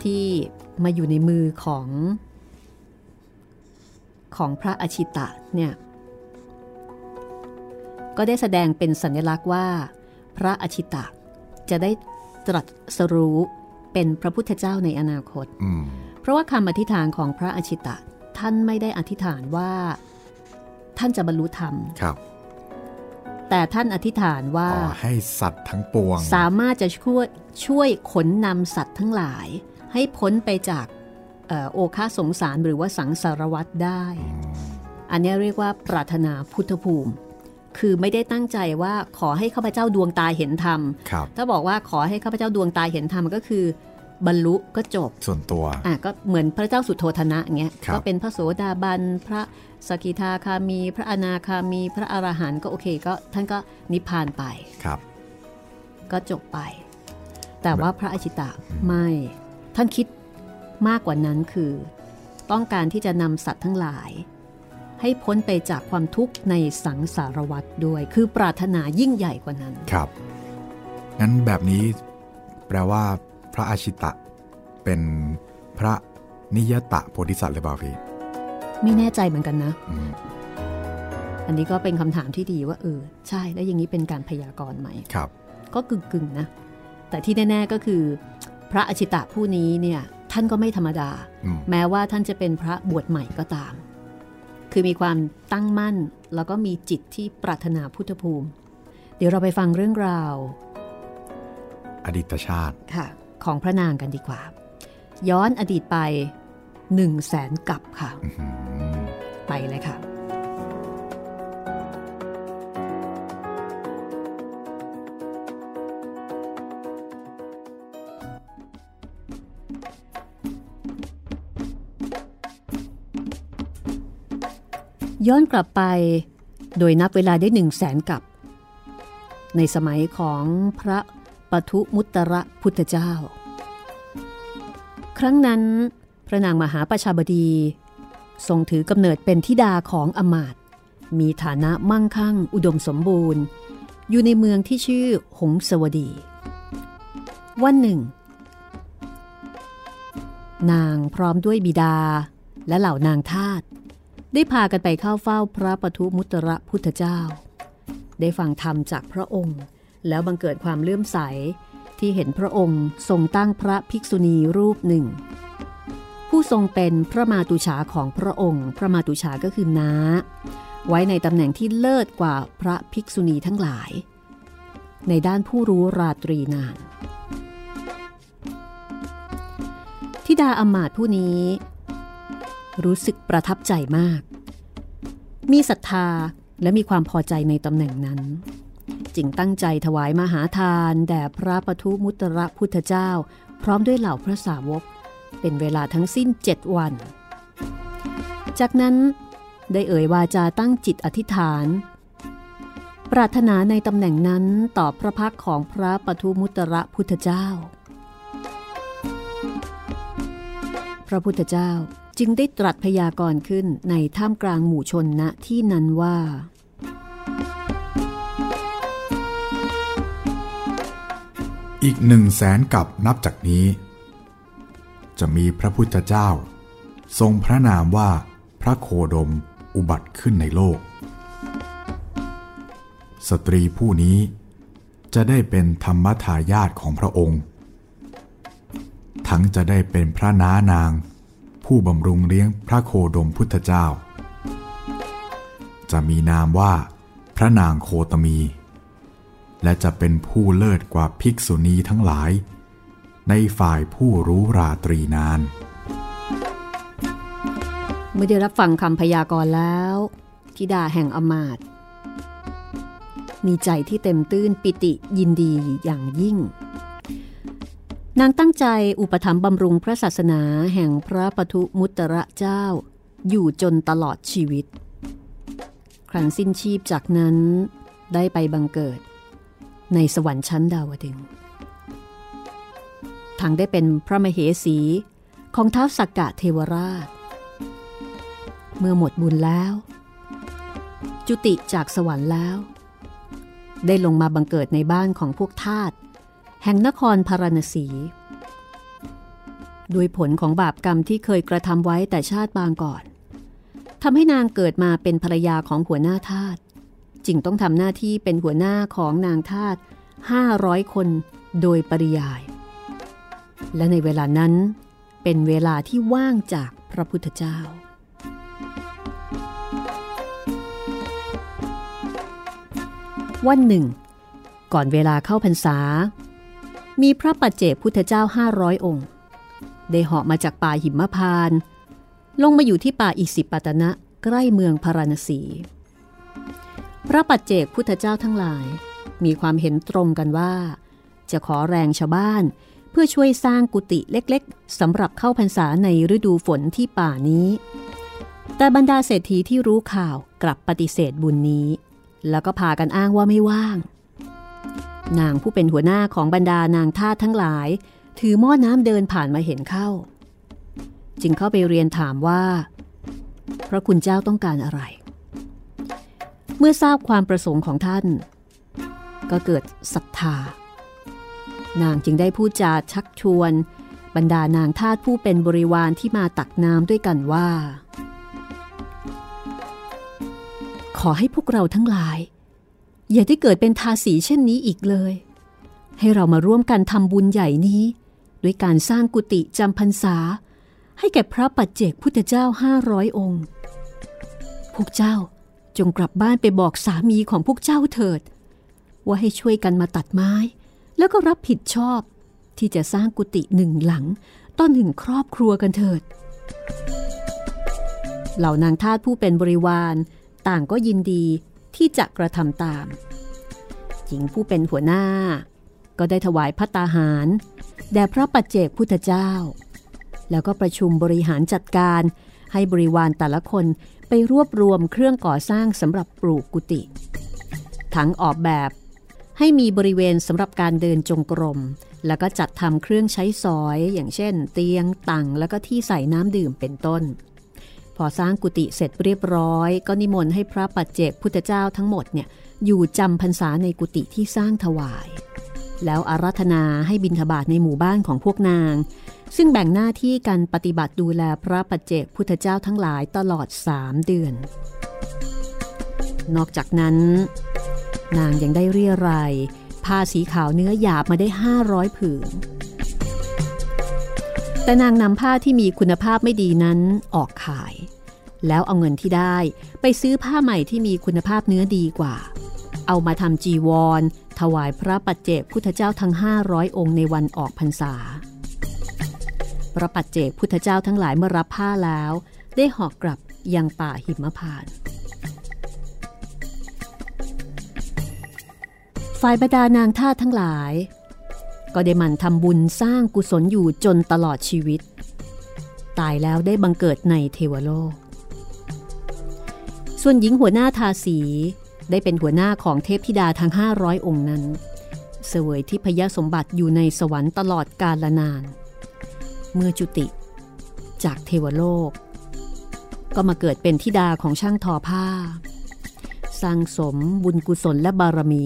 ที่มาอยู่ในมือของของพระอชิตะเนี่ยก็ได้แสดงเป็นสัญลักษณ์ว่า พระอชิตะจะได้ตรัสรู้เป็นพระพุทธเจ้าในอนาคต เพราะว่าคำอธิษฐานของพระอชิตะท่านไม่ได้อธิษฐานว่า ท่านจะบรรลุธรรมครับ แต่ท่านอธิษฐานว่าให้สัตว์ทั้งปวง สามารถจะช่วยช่วยขนนำสัตว์ทั้งหลาย ให้พ้นไปจากโอคาสงสารหรือว่าสังสารวัตรได้ อันนี้เรียกว่าปรารถนาพุทธภูมิ คือไม่ได้ตั้งใจว่าขอให้ข้าพเจ้าดวงตาเห็นธรรม ถ้าบอกว่าขอให้ข้าพเจ้าดวงตาเห็นธรรมก็คือ บรรลุก็จบ ส่วนตัวอะก็เหมือนพระเจ้าสุโธธนะเงี้ยก็เป็นพระโสดาบันพระสกิทาคามี พระอนาคามี พระอรหันต์ก็โอเคก็ท่านก็นิพพานไปครับ ก็จบไป แต่ว่าพระอจิตะไม่ท่านคิดมากกว่านั้นคือ ต้องการที่จะนำสัตว์ทั้งหลาย ให้พ้นไปจากความทุกข์ในสังสารวัฏด้วย คือปรารถนายิ่งใหญ่กว่านั้นครับงั้นแบบนี้แปลว่า พระอาชิตะ เป็นพระนิยตะโพธิสัตว์หรือเปล่าพี่ ไม่แน่ใจเหมือนกันนะอันนี้ก็เป็นคำถามที่ดีว่าเออใช่แล้วอย่างนี้เป็นการพยากรณ์ไหมครับ ก็กึ่งกึ่งนะ แต่ที่แน่ ๆก็คือ พระอชิตะผู้นี้เนี่ย ท่านก็ไม่ธรรมดา แม้ว่าท่านจะเป็นพระบวชใหม่ก็ตาม คือมีความตั้งมั่น แล้วก็มีจิตที่ปรารถนาพุทธภูมิ เดี๋ยวเราไปฟังเรื่องราว อดีตชาติค่ะ ของพระนางกันดีกว่า ย้อนอดีตไปหนึ่งแสนกับค่ะ ไปเลยค่ะย้อนกลับไปโดยนับเวลาได้หนึ่งแสนกับ ในสมัยของพระ ปทุมุตระพุทธเจ้า ครั้งนั้น พระนางมหาประชาบดี ทรงถือกำเนิดเป็นธิดาของอมาตมีฐานะมั่งคั่ง อุดมสมบูรณ์ อยู่ในเมืองที่ชื่อหงสวดี วันหนึ่ง นางพร้อมด้วยบิดาและเหล่านางทาตได้พากันไปเข้าเฝ้าพระปทุมุตระพุทธเจ้า ได้ฟังธรรมจากพระองค์ แล้วบังเกิดความเลื่อมใสที่เห็นพระองค์ทรงตั้งพระภิกษุณีรูปหนึ่ง ผู้ทรงเป็นพระมาตุฉาของพระองค์ พระมาตุฉาก็คือน้า ไว้ในตำแหน่งที่เลิศกว่าพระภิกษุณีทั้งหลาย ในด้านผู้รู้ราตรีนานทิดาอมาตผู้นี้ รู้สึกประทับใจมาก มีศรัทธาและมีความพอใจในตำแหน่งนั้น จึงตั้งใจถวายมหาทานแด่พระปทุมุตระพุทธเจ้า พร้อมด้วยเหล่าพระสาวก เป็นเวลาทั้งสิ้นเจ็ดวัน จากนั้นได้เอ่ยวาจาตั้งจิตอธิษฐาน ปรารถนาในตำแหน่งนั้นต่อพระพักของพระปทุมุตระพุทธเจ้า พระพุทธเจ้าจึงได้ตรัสพยากรณ์ขึ้นในท่ามกลางหมู่ชนณที่นั้นว่า อีกหนึ่งแสนกับนับจากนี้ จะมีพระพุทธเจ้า ทรงพระนามว่าพระโคดมอุบัติขึ้นในโลก สตรีผู้นี้จะได้เป็นธรรมทายาทของพระองค์ ทั้งจะได้เป็นพระน้านาง ผู้บำรุงเลี้ยงพระโคดมพุทธเจ้า จะมีนามว่าพระนางโคตมี และจะเป็นผู้เลิศกว่าภิกษุณีทั้งหลาย ในฝ่ายผู้รู้ราตรีนาน เมื่อได้รับฟังคำพยากรณ์แล้วธิดาแห่งอมาตมีใจที่เต็มตื้นปิติยินดีอย่างยิ่ง นางตั้งใจอุปถัมภ์บำรุงพระศาสนาแห่งพระปทุมุตระเจ้า อยู่จนตลอดชีวิต ครั้นสิ้นชีพจากนั้นได้ไปบังเกิด ในสวรรค์ชั้นดาวดึงทังได้เป็นพระมเหสีของท้าวสักกะเทวราช เมื่อหมดบุญแล้ว จุติจากสวรรค์แล้ว ได้ลงมาบังเกิดในบ้านของพวกทาสแห่งนครพาราณสีด้วยผลของบาปกรรมที่เคยกระทำไว้แต่ชาติบางก่อนทำให้นางเกิดมาเป็นภรรยาของหัวหน้าทาส จึงต้องทำหน้าที่เป็นหัวหน้าของนางทาส500 คนโดยปริยาย และในเวลานั้นเป็นเวลาที่ว่างจากพระพุทธเจ้า วันหนึ่ง ก่อนเวลาเข้าพรรษา มีพระปัจเจกพุทธเจ้า 500 องค์ ได้เหาะมาจากป่าหิมพาน ลงมาอยู่ที่ป่าอิสิปตนะใกล้เมืองพาราณสี พระปัจเจกพุทธเจ้าทั้งหลาย มีความเห็นตรงกันว่า จะขอแรงชาวบ้าน เพื่อช่วยสร้างกุฏิเล็กๆสำหรับเข้าพรรษาในฤดูฝนที่ป่านี้ แต่บรรดาเศรษฐีที่รู้ข่าวกลับปฏิเสธบุญนี้ แล้วก็พากันอ้างว่าไม่ว่าง นางผู้เป็นหัวหน้าของบรรดานางทาสทั้งหลาย ถือหม้อน้ำเดินผ่านมาเห็นเข้า จึงเข้าไปเรียนถามว่า พระคุณเจ้าต้องการอะไร เมื่อทราบความประสงค์ของท่าน ก็เกิดศรัทธา นางจึงได้พูดจาชักชวน บรรดานางทาสผู้เป็นบริวารที่มาตักน้ำด้วยกันว่า ขอให้พวกเราทั้งหลาย อย่าได้เกิดเป็นทาสีเช่นนี้อีกเลย ให้เรามาร่วมกันทำบุญใหญ่นี้ ด้วยการสร้างกุฏิจำพรรษา ให้แก่พระปัจเจกพุทธเจ้าห้าร้อยองค์ พวกเจ้า จงกลับบ้านไปบอกสามีของพวกเจ้าเถิด ว่าให้ช่วยกันมาตัดไม้ แล้วก็รับผิดชอบ ที่จะสร้างกุฏิหนึ่งหลัง ต้อนหนึ่งครอบครัวกันเถิด เหล่านางทาสผู้เป็นบริวาร ต่างก็ยินดีที่จะกระทำตาม หญิงผู้เป็นหัวหน้า ก็ได้ถวายพัตตาหาร แด่พระปัจเจกพุทธเจ้า แล้วก็ประชุมบริหารจัดการให้บริวารแต่ละคน ไปรวบรวมเครื่องก่อสร้างสำหรับปลูกกุฏิทั้งออกแบบให้มีบริเวณสำหรับการเดินจงกรม แล้วก็จัดทำเครื่องใช้สอยอย่างเช่น เตียงตังแล้วก็ที่ใส่น้ำดื่มเป็นต้น พอสร้างกุฏิเสร็จเรียบร้อย ก็นิมนต์ให้พระปัจเจกพุทธเจ้าทั้งหมดเนี่ยอยู่จำพรรษาในกุฏิที่สร้างถวาย แล้วอารัธนาให้บิณฑบาตในหมู่บ้านของพวกนาง ซึ่งแบ่งหน้าที่กันปฏิบัติดูแลพระปัจเจกพุทธเจ้าทั้งหลายตลอดสามเดือน นอกจากนั้น นางยังได้เรียรายผ้าสีขาวเนื้อหยาบมาได้ 500 ผืน แต่นางนำผ้าที่มีคุณภาพไม่ดีนั้นออกขาย แล้วเอาเงินที่ได้ไปซื้อผ้าใหม่ที่มีคุณภาพเนื้อดีกว่า เอามาทำจีวร ถวายพระปัจเจกพุทธเจ้าทั้ง 500 องค์ในวันออกพรรษา พระปัจเจกพุทธเจ้าทั้งหลายเมื่อรับผ้าแล้ว ได้หอกกลับยังป่าหิมพานต์ฝ่ายบรรดานางทาทั้งหลาย ก็ได้มันทำบุญสร้างกุศลอยู่จนตลอดชีวิต ตายแล้วได้บังเกิดในเทวโลก ส่วนหญิงหัวหน้าทาสี ได้เป็นหัวหน้าของเทพธิดาทั้ง 500 องค์นั้น เสวยที่พยสมบัติอยู่ในสวรรค์ตลอดกาลนาน เมื่อจุติ จากเทวโลก ก็มาเกิดเป็นธิดาของช่างทอผ้า สร้างสมบุญกุศลและบารมี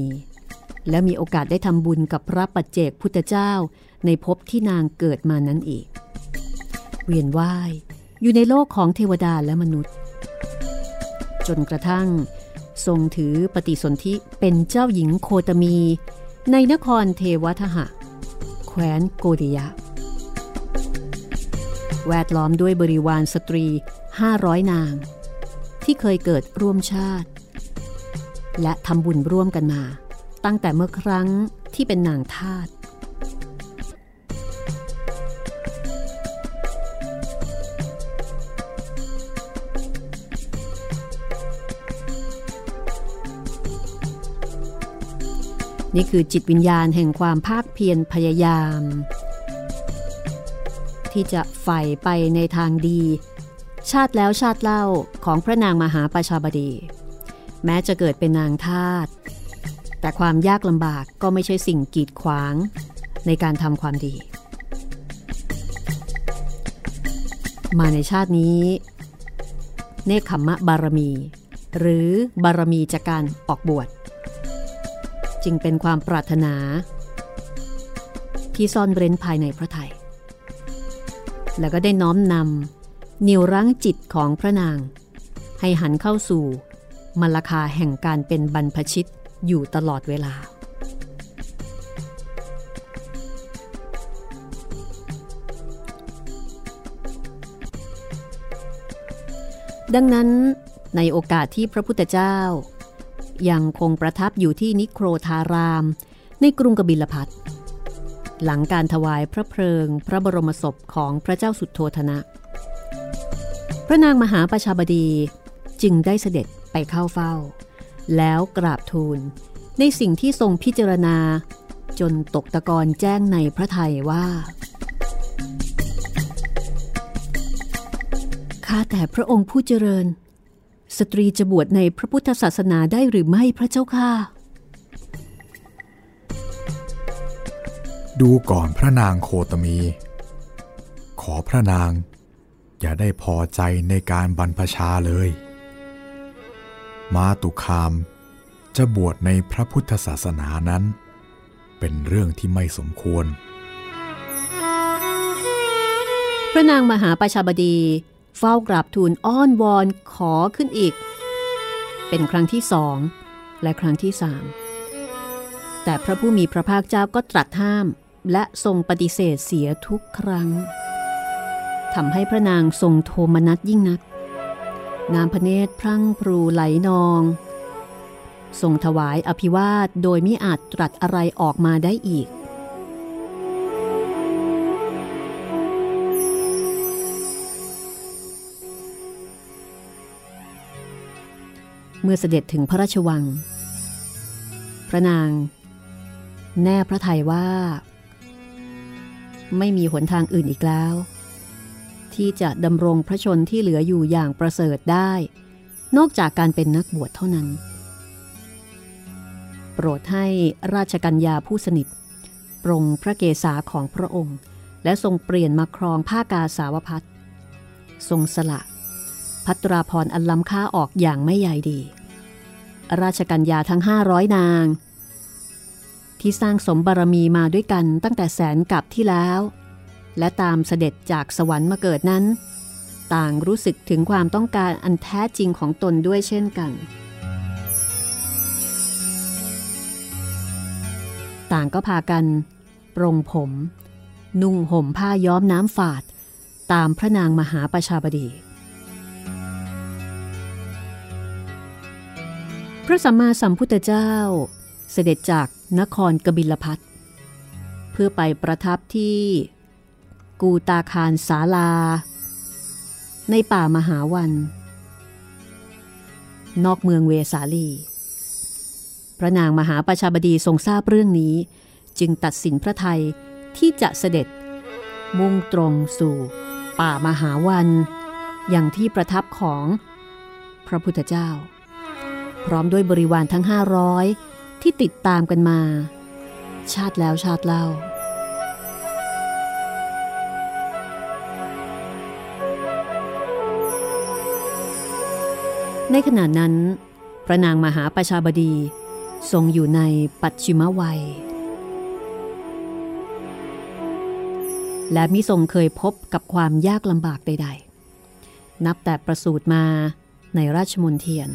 และมีโอกาสได้ทำบุญกับพระปัจเจกพุทธเจ้าในภพที่นางเกิดมานั้นอีก เวียนว่ายอยู่ในโลกของเทวดาและมนุษย์ จนกระทั่ง ทรงถือปฏิสนธิเป็นเจ้าหญิงโคตมี ในนครเทวทหะ แคว้นโกดิยะ แวดล้อมด้วยบริวารสตรี 500 นาง ที่เคยเกิดร่วมชาติ และทำบุญร่วมกันมา ตั้งแต่เมื่อครั้งที่เป็นนางทาส นี่คือจิตวิญญาณแห่งความภาคเพียรพยายาม ที่จะใฝ่ไปในทางดี ชาติแล้วชาติเล่าของพระนางมหาประชาบดี แม้จะเกิดเป็นนางทาสแต่ความยากลำบากก็ไม่ใช่สิ่งกีดขวางในการทำความดี มาในชาตินี้ เนคขมมะบารมี หรือบารมีจากการออกบวช จึงเป็นความปรารถนา ที่ซ่อนเร้นภายในพระไทย แล้วก็ได้น้อมนำนิวรั้งจิตของพระนาง ให้หันเข้าสู่มรคาแห่งการเป็นบรรพชิตอยู่ตลอดเวลา ดังนั้นในโอกาสที่พระพุทธเจ้า ยังคงประทับอยู่ที่นิโครธาราม ในกรุงกบิลพัทหลังการถวายพระเพลิงพระบรมศพของพระเจ้าสุดโทธนะ พระนางมหาประชาบดีจึงได้เสด็จไปเข้าเฝ้า แล้วกราบทูลในสิ่งที่ทรงพิจารณา จนตกตะกอนแจ้งในพระไทยว่าข้าแต่พระองค์ผู้เจริญ สตรีจะบวชในพระพุทธศาสนาได้หรือไม่พระเจ้าค่ะ ดูก่อนพระนางโคตมี ขอพระนางอย่าได้พอใจในการบรรพชาเลย มาตุคามจะบวชในพระพุทธศาสนานั้น เป็นเรื่องที่ไม่สมควร พระนางมหาประชาบดี เฝ้ากราบทูลอ้อนวอนขอขึ้นอีก เป็นครั้งที่สองและครั้งที่สามแต่พระผู้มีพระภาคเจ้าก็ตรัสห้าม และทรงปฏิเสธเสียทุกครั้งทำให้พระนางทรงโทมนัสยิ่งนัก น้ำพระเนตรพรั่งพรูไหลนอง ทรงถวายอภิวาทโดยมิอาจตรัสอะไรออกมาได้อีก เมื่อเสด็จถึงพระราชวัง พระนาง แน่พระทัยว่า ไม่มีหนทางอื่นอีกแล้ว ที่จะดำรงพระชนที่เหลืออยู่อย่างประเสริฐได้ นอกจากการเป็นนักบวชเท่านั้น โปรดให้ราชกัญญาผู้สนิท ปรงพระเกศาของพระองค์ และทรงเปลี่ยนมาครองผ้ากาสาวพัดทรงสละ พัตราพรอันล้ำค่าออกอย่างไม่ใหญ่ดี ราชกัญญาทั้งห้าร้อยนาง ที่สร้างสมบารมีมาด้วยกันตั้งแต่แสนกับที่แล้ว และตามเสด็จจากสวรรค์มาเกิดนั้น ต่างรู้สึกถึงความต้องการอันแท้จริงของตนด้วยเช่นกัน ต่างก็พากันปรงผม นุ่งห่มผ้าย้อมน้ำฝาด ตามพระนางมหาประชาบดี ระสัมมาสัมพุทธเจ้า เสด็จจากนครกบิลพัทเพื่อไปประทับที่ กูตาคารสาลา ในป่ามหาวัน นอกเมืองเวสาลี พระนางมหาประชาบดีทรงทราบเรื่องนี้ จึงตัดสินพระไทยที่จะเสด็จ มุ่งตรงสู่ ป่ามหาวัน อย่างที่ประทับของพระพุทธเจ้า พร้อมด้วยบริวารทั้ง 500 ที่ติดตามกันมา ชาติแล้วชาติเล่า ในขณะนั้น พระนางมหาประชาบดีทรงอยู่ในปัจฉิมวัย และมิทรงเคยพบกับความยากลำบากใด ๆ นับแต่ประสูติมาในราชมนเทียน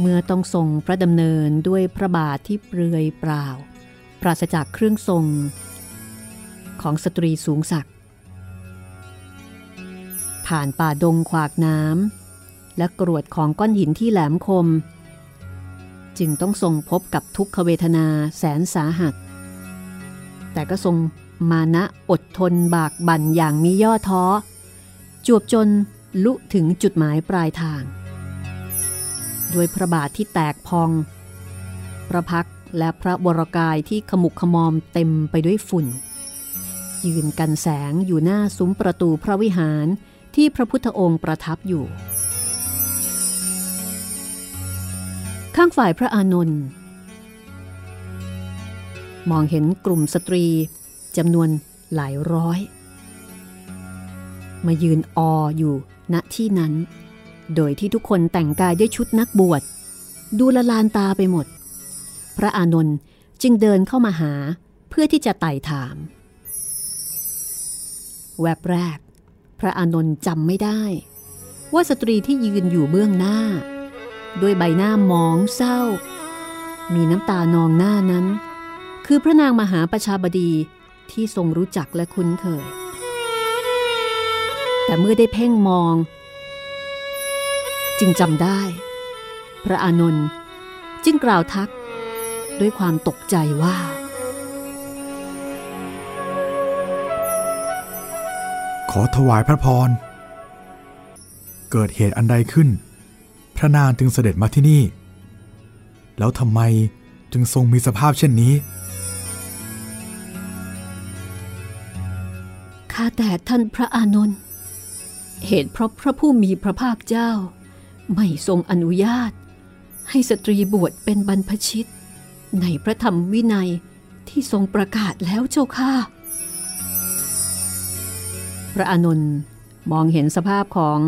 เมื่อต้องทรงพระดำเนินด้วยพระบาทที่เปลือยเปล่า ปราศจากเครื่องทรง ของสตรีสูงศักดิ์ผ่านป่าดงขวากน้ำและกรวดของก้อนหินที่แหลมคม จึงต้องทรงพบกับทุกขเวทนาแสนสาหัส แต่ก็ทรงมานะอดทนบากบั่นอย่างมีย่อท้อ จวบจนลุถึงจุดหมายปลายทาง ด้วยพระบาทที่แตกพอง พระพักและพระบรกายที่ขมุกขมอมเต็มไปด้วยฝุ่น ยืนกันแสงอยู่หน้าซุ้มประตูพระวิหารที่พระพุทธองค์ประทับอยู่ ข้างฝ่ายพระอานนท์มองเห็นกลุ่มสตรีจำนวนหลายร้อย มายืนอออยู่ณที่นั้น โดยที่ทุกคนแต่งกายด้วยชุดนักบวช ดูละลานตาไปหมด พระอานนท์จึงเดินเข้ามาหาเพื่อที่จะไต่ถาม แวบแรก พระอานนท์จำไม่ได้ ว่าสตรีที่ยืนอยู่เบื้องหน้า ด้วยใบหน้ามองเศร้า มีน้ำตานองหน้านั้น คือพระนางมหาประชาบดีที่ทรงรู้จักและคุ้นเคย แต่เมื่อได้เพ่งมอง จึงจำได้ พระอานนท์จึงกล่าวทักด้วยความตกใจว่า ขอถวายพระพร เกิดเหตุอันใดขึ้น พระนางจึงเสด็จมาที่นี่ แล้วทำไมจึงทรงมีสภาพเช่นนี้ ข้าแต่ท่านพระอานนท์ เหตุเพราะพระผู้มีพระภาคเจ้า ไม่ทรงอนุญาต ให้สตรีบวชเป็นบรรพชิต ในพระธรรมวินัยที่ทรงประกาศแล้วเจ้าค่ะ พระอานนท์มองเห็นสภาพของ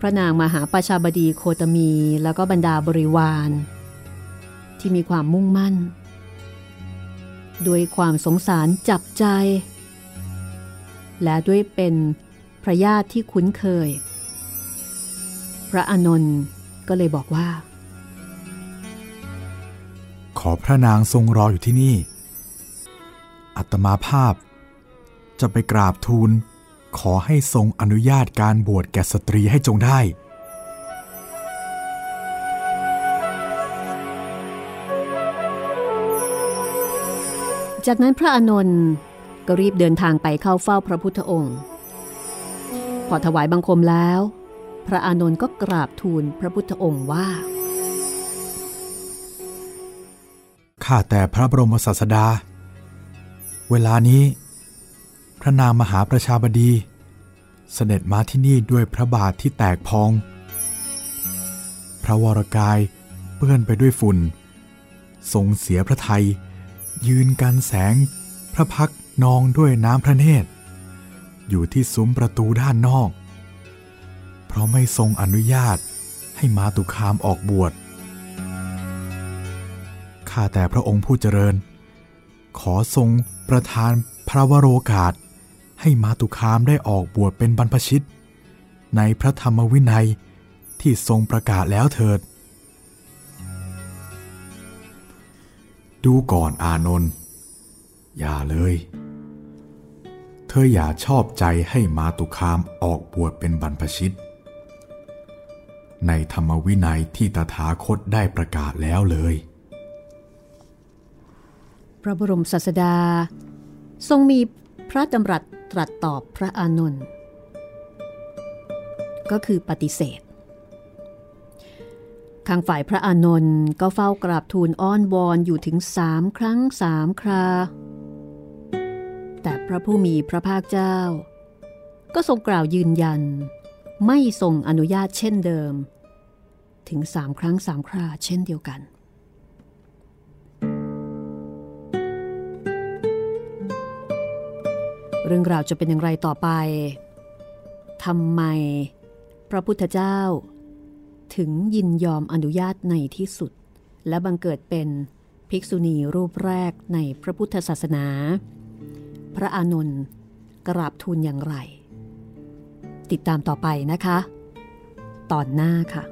พระนางมหาประชาบดีโคตมีแล้วก็บรรดาบริวาร ที่มีความมุ่งมั่น ด้วยความสงสารจับใจ และด้วยเป็นพระญาติที่คุ้นเคย พระอานนท์ก็เลยบอกว่า ขอพระนางทรงรออยู่ที่นี่ อัตมาภาพ จะไปกราบทูล ขอให้ทรงอนุญาตการบวชแก่สตรีให้จงได้จากนั้นพระอานนท์ก็รีบเดินทางไปเข้าเฝ้าพระพุทธองค์ พอถวายบังคมแล้ว พระอานนท์ก็กราบทูลพระพุทธองค์ว่า ข้าแต่พระบรมศาสดา เวลานี้ พระนางมหาประชาบดี เสด็จมาที่นี่ด้วยพระบาทที่แตกพอง พระวรกายเปื้อนไปด้วยฝุ่น ทรงเสียพระไทย ยืนกันแสง พระพักนองด้วยน้ำพระเนตร อยู่ที่ซุ้มประตูด้านนอก เพราะไม่ทรงอนุญาตให้มาตุคามออกบวช ข้าแต่พระองค์ผู้เจริญ ขอทรงประทานพระวโรกาส ให้มาตุคามได้ออกบวชเป็นบรรพชิต ในพระธรรมวินัยที่ทรงประกาศแล้วเถิด ดูก่อนอานนท์อย่าเลย เธออย่าชอบใจให้มาตุคามออกบวชเป็นบรรพชิต ในธรรมวินัยที่ตถาคตได้ประกาศแล้วเลย พระบรมศาสดา ทรงมีพระดำรัสตรัสตอบพระอานนท์ก็คือปฏิเสธข้างฝ่ายพระอานนท์ก็เฝ้ากราบทูลอ้อนวอนอยู่ถึงสามครั้งสามครา แต่พระผู้มีพระภาคเจ้า ก็ทรงกล่าวยืนยัน ไม่ทรงอนุญาตเช่นเดิม ถึงสามครั้งสามคราเช่นเดียวกัน เรื่องราวจะเป็นอย่างไรต่อไปทำไม พระพุทธเจ้า ถึงยินยอมอนุญาตในที่สุด และบังเกิดเป็นภิกษุณีรูปแรกในพระพุทธศาสนา พระอานนท์กราบทูลอย่างไร ติดตามต่อไปนะคะ ตอนหน้าค่ะ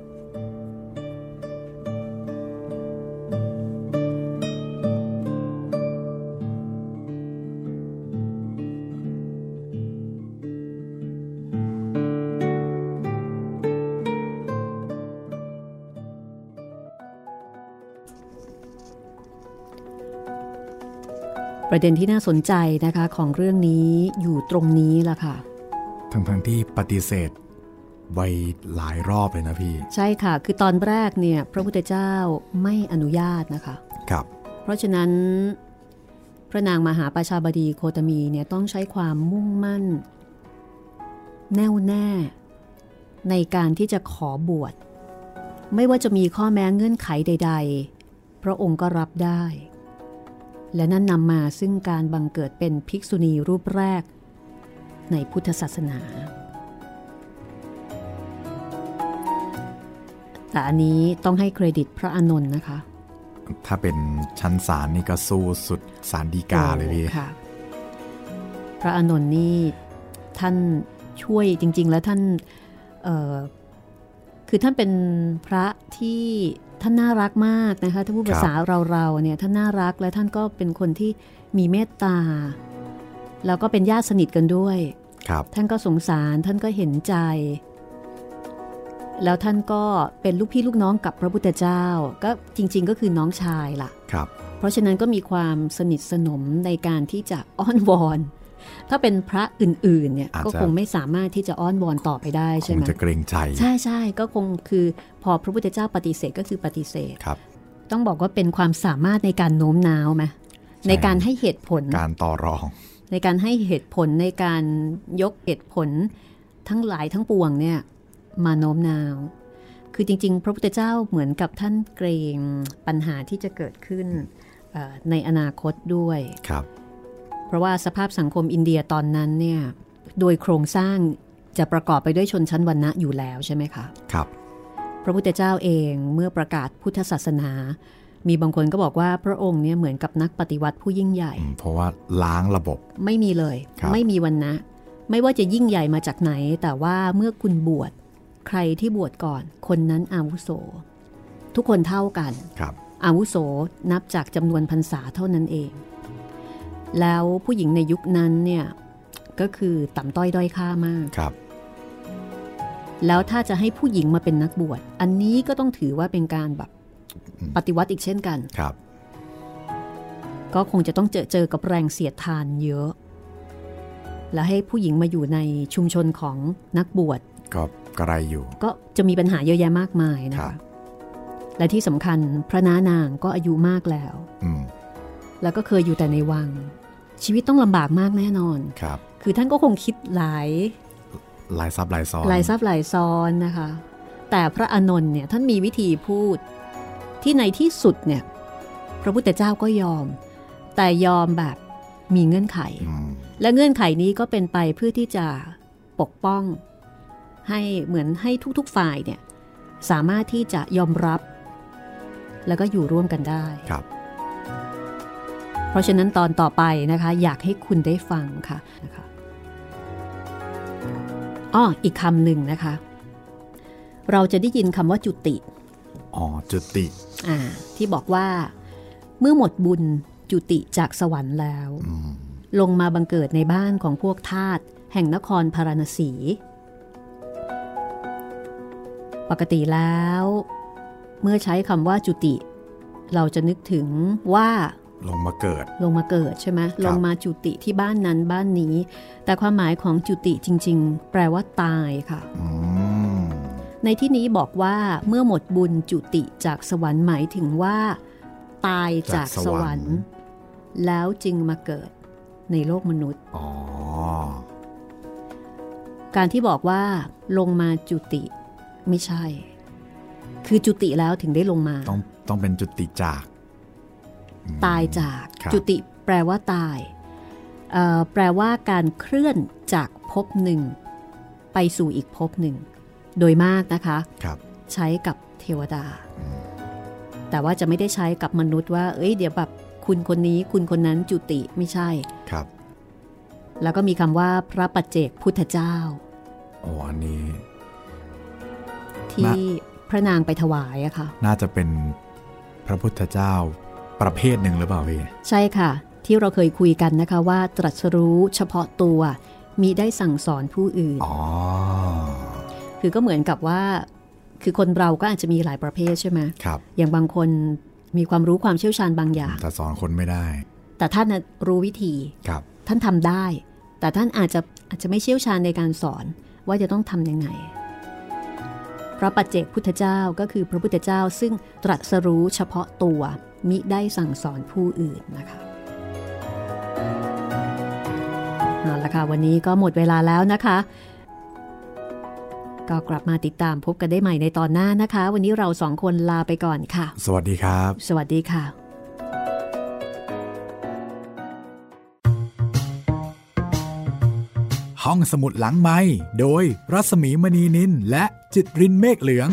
ประเด็นที่น่าสนใจนะคะของเรื่องนี้อยู่ตรงนี้ล่ะค่ะ ทั้งทั้งๆที่ปฏิเสธไว้หลายรอบเลยนะพี่ ใช่ค่ะ คือตอนแรกเนี่ยพระพุทธเจ้าไม่อนุญาตนะคะครับ เพราะฉะนั้นพระนางมหาประชาบดีโคตมีเนี่ยต้องใช้ความมุ่งมั่น แน่วแน่ ในการที่จะขอบวช ไม่ว่าจะมีข้อแม้เงื่อนไขใด ๆ พระองค์ก็รับได้ และนั่นนำมาซึ่งการบังเกิดเป็นภิกษุณีรูปแรก ในพุทธศาสนา แต่อันนี้ต้องให้เครดิตพระอานนท์นะคะ ถ้าเป็นชั้นศาลนี่ก็สู้สุดศาลดีกาเลยพี่พระอานนท์นี่ท่านช่วยจริง ๆ แล้วท่านคือท่านเป็นพระที่ท่านน่ารักมากนะคะถ้าพูดภาษาเราๆเนี่ยท่านน่ารักและท่านก็เป็นคนที่มีเมตตา แล้วก็เป็นญาติสนิทกันด้วยครับ ท่านก็สงสารท่านก็เห็นใจ แล้วท่านก็เป็นลูกพี่ลูกน้องกับพระพุทธเจ้า ก็จริง ๆ ก็คือน้องชายล่ะครับ เพราะฉะนั้นก็มีความสนิทสนมในการที่จะอ้อนวอนถ้าเป็นพระอื่นๆเนี่ยอาจจะก็คงไม่สามารถที่จะอ้อนวอนต่อไปได้คใช่งไหมจะเกรงใจ ใช่ใช่ก็คงคือพอพระพุทธเจ้าปฏิเสธก็คือปฏิเสธครับ ต้องบอกว่าเป็นความสามารถในการโน้มน้าวไหมในการให้เหตุผลการต่อรอง ในการให้เหตุผลในการยกเหตุผลทั้งหลายทั้งปวงเนี่ยมาโน้มน้าว คือจริง ๆ พระพุทธเจ้าเหมือนกับท่านเกรงปัญหาที่จะเกิดขึ้นเอ่อในอนาคตด้วยครับ เพราะว่าสภาพสังคมอินเดียตอนนั้นเนี่ยโดยโครงสร้างจะประกอบไปด้วยชนชั้นวรรณะอยู่แล้วใช่ไหมคะ ครับ พระพุทธเจ้าเองเมื่อประกาศพุทธศาสนา มีบางคนก็บอกว่าพระองค์เนี่ยเหมือนกับนักปฏิวัติผู้ยิ่งใหญ่อืมเพราะว่าล้างระบบ ไม่มีเลยครับไม่มีวันนะ ไม่ว่าจะยิ่งใหญ่มาจากไหน แต่ว่าเมื่อคุณบวช ใครที่บวชก่อน คนนั้นอาวุโส ทุกคนเท่ากันครับอาวุโสนับจากจำนวนพรรษาเท่านั้นเอง แล้วผู้หญิงในยุคนั้นเนี่ยก็คือต่ำต้อยด้อยค่ามากครับ แล้วถ้าจะให้ผู้หญิงมาเป็นนักบวช อันนี้ก็ต้องถือว่าเป็นการแบบอืม ปฏิวัติอีกเช่นกันครับ ก็คงจะต้องเจอเจอกับแรงเสียดทานเยอะ และให้ผู้หญิงมาอยู่ในชุมชนของนักบวชก็กระไรอยู่ ก็จะมีปัญหาเยอะแยะมากมายนะครัคะบและที่สำคัญพระน้านางก็อายุมากแล้วอืมแล้วก็เคยอยู่แต่ในวัง ชีวิตต้องลำบากมากแน่นอนครับ คือท่านก็คงคิดหลายลายซับลายซ้อนหลายซับหลายซ้อนนะคะ แต่พระอานนท์เนี่ยท่านมีวิธีพูด ที่ในที่สุดเนี่ยพระพุทธเจ้าก็ยอม แต่ยอมแบบมีเงื่อนไขอืมและเงื่อนไขนี้ก็เป็นไปเพื่อที่จะปกป้อง ให้เหมือนให้ทุกๆฝ่ายเนี่ยสามารถที่จะยอมรับ แล้วก็อยู่ร่วมกันได้ครับ เพราะฉะนั้นตอนต่อไปนะคะ อยากให้คุณได้ฟังค่ะนะคะอ้ออีกคำหนึ่งนะคะ เราจะได้ยินคำว่าจุติ อ๋อ จุติอ่า ที่บอกว่าเมื่อหมดบุญจุติจากสวรรค์แล้วอืมลงมาบังเกิดในบ้านของพวกทาสแห่งนครพาราณสี ปกติแล้ว เมื่อใช้คำว่าจุติ เราจะนึกถึงว่าลงมาเกิด ลงมาเกิดใช่ไหมลงมาจุติที่บ้านนั้นบ้านนี้ แต่ความหมายของจุติจริง ๆ แปลว่าตายค่ะอืม ในที่นี้บอกว่าเมื่อหมดบุญจุติจากสวรรค์หมายถึงว่า ตายจากสวรรค์ แล้วจึงมาเกิดในโลกมนุษย์อ๋อการที่บอกว่าลงมาจุติไม่ใช่ คือจุติแล้วถึงได้ลงมา ต้องต้องเป็นจุติจากอืมตายจากครับจุติแปลว่าตายเอ่อแปลว่าการเคลื่อนจากภพหนึ่ง ไปสู่อีกภพหนึ่ง โดยมากนะคะครับใช้กับเทวดา แต่ว่าจะไม่ได้ใช้กับมนุษย์ว่า เอ้ยเดี๋ยวแบบคุณคนนี้คุณคนนั้นจุติไม่ใช่ครับ แล้วก็มีคำว่าพระปัจเจกพุทธเจ้าโอ้อันนี้ ที่น่ะพระนางไปถวายอะค่ะ น่าจะเป็นพระพุทธเจ้าประเภทหนึ่งหรือเปล่าพี่ใช่ค่ะ ที่เราเคยคุยกันนะคะว่าตรัสรู้เฉพาะตัวมีได้สั่งสอนผู้อื่น อ๋อ คือก็เหมือนกับว่า คือคนเราก็อาจจะมีหลายประเภทใช่ไหมครับ อย่างบางคนมีความรู้ความเชี่ยวชาญบางอย่าง แต่สอนคนไม่ได้ แต่ท่านน่ะรู้วิธีครับ ท่านทำได้ แต่ท่านอาจจะอาจจะไม่เชี่ยวชาญในการสอนว่าจะต้องทำยังไงพระปัจเจกพุทธเจ้าก็คือพระพุทธเจ้าซึ่งตรัสรู้เฉพาะตัวมิได้สั่งสอนผู้อื่นนะคะเอาละค่ะวันนี้ก็หมดเวลาแล้วนะคะ ก็กลับมาติดตามพบกันได้ใหม่ในตอนหน้านะคะ วันนี้เราสองคนลาไปก่อนค่ะ สวัสดีครับ สวัสดีค่ะ ห้องสมุดหลังไม้โดยรัสมีมณีนินและจิตรินเมฆเหลือง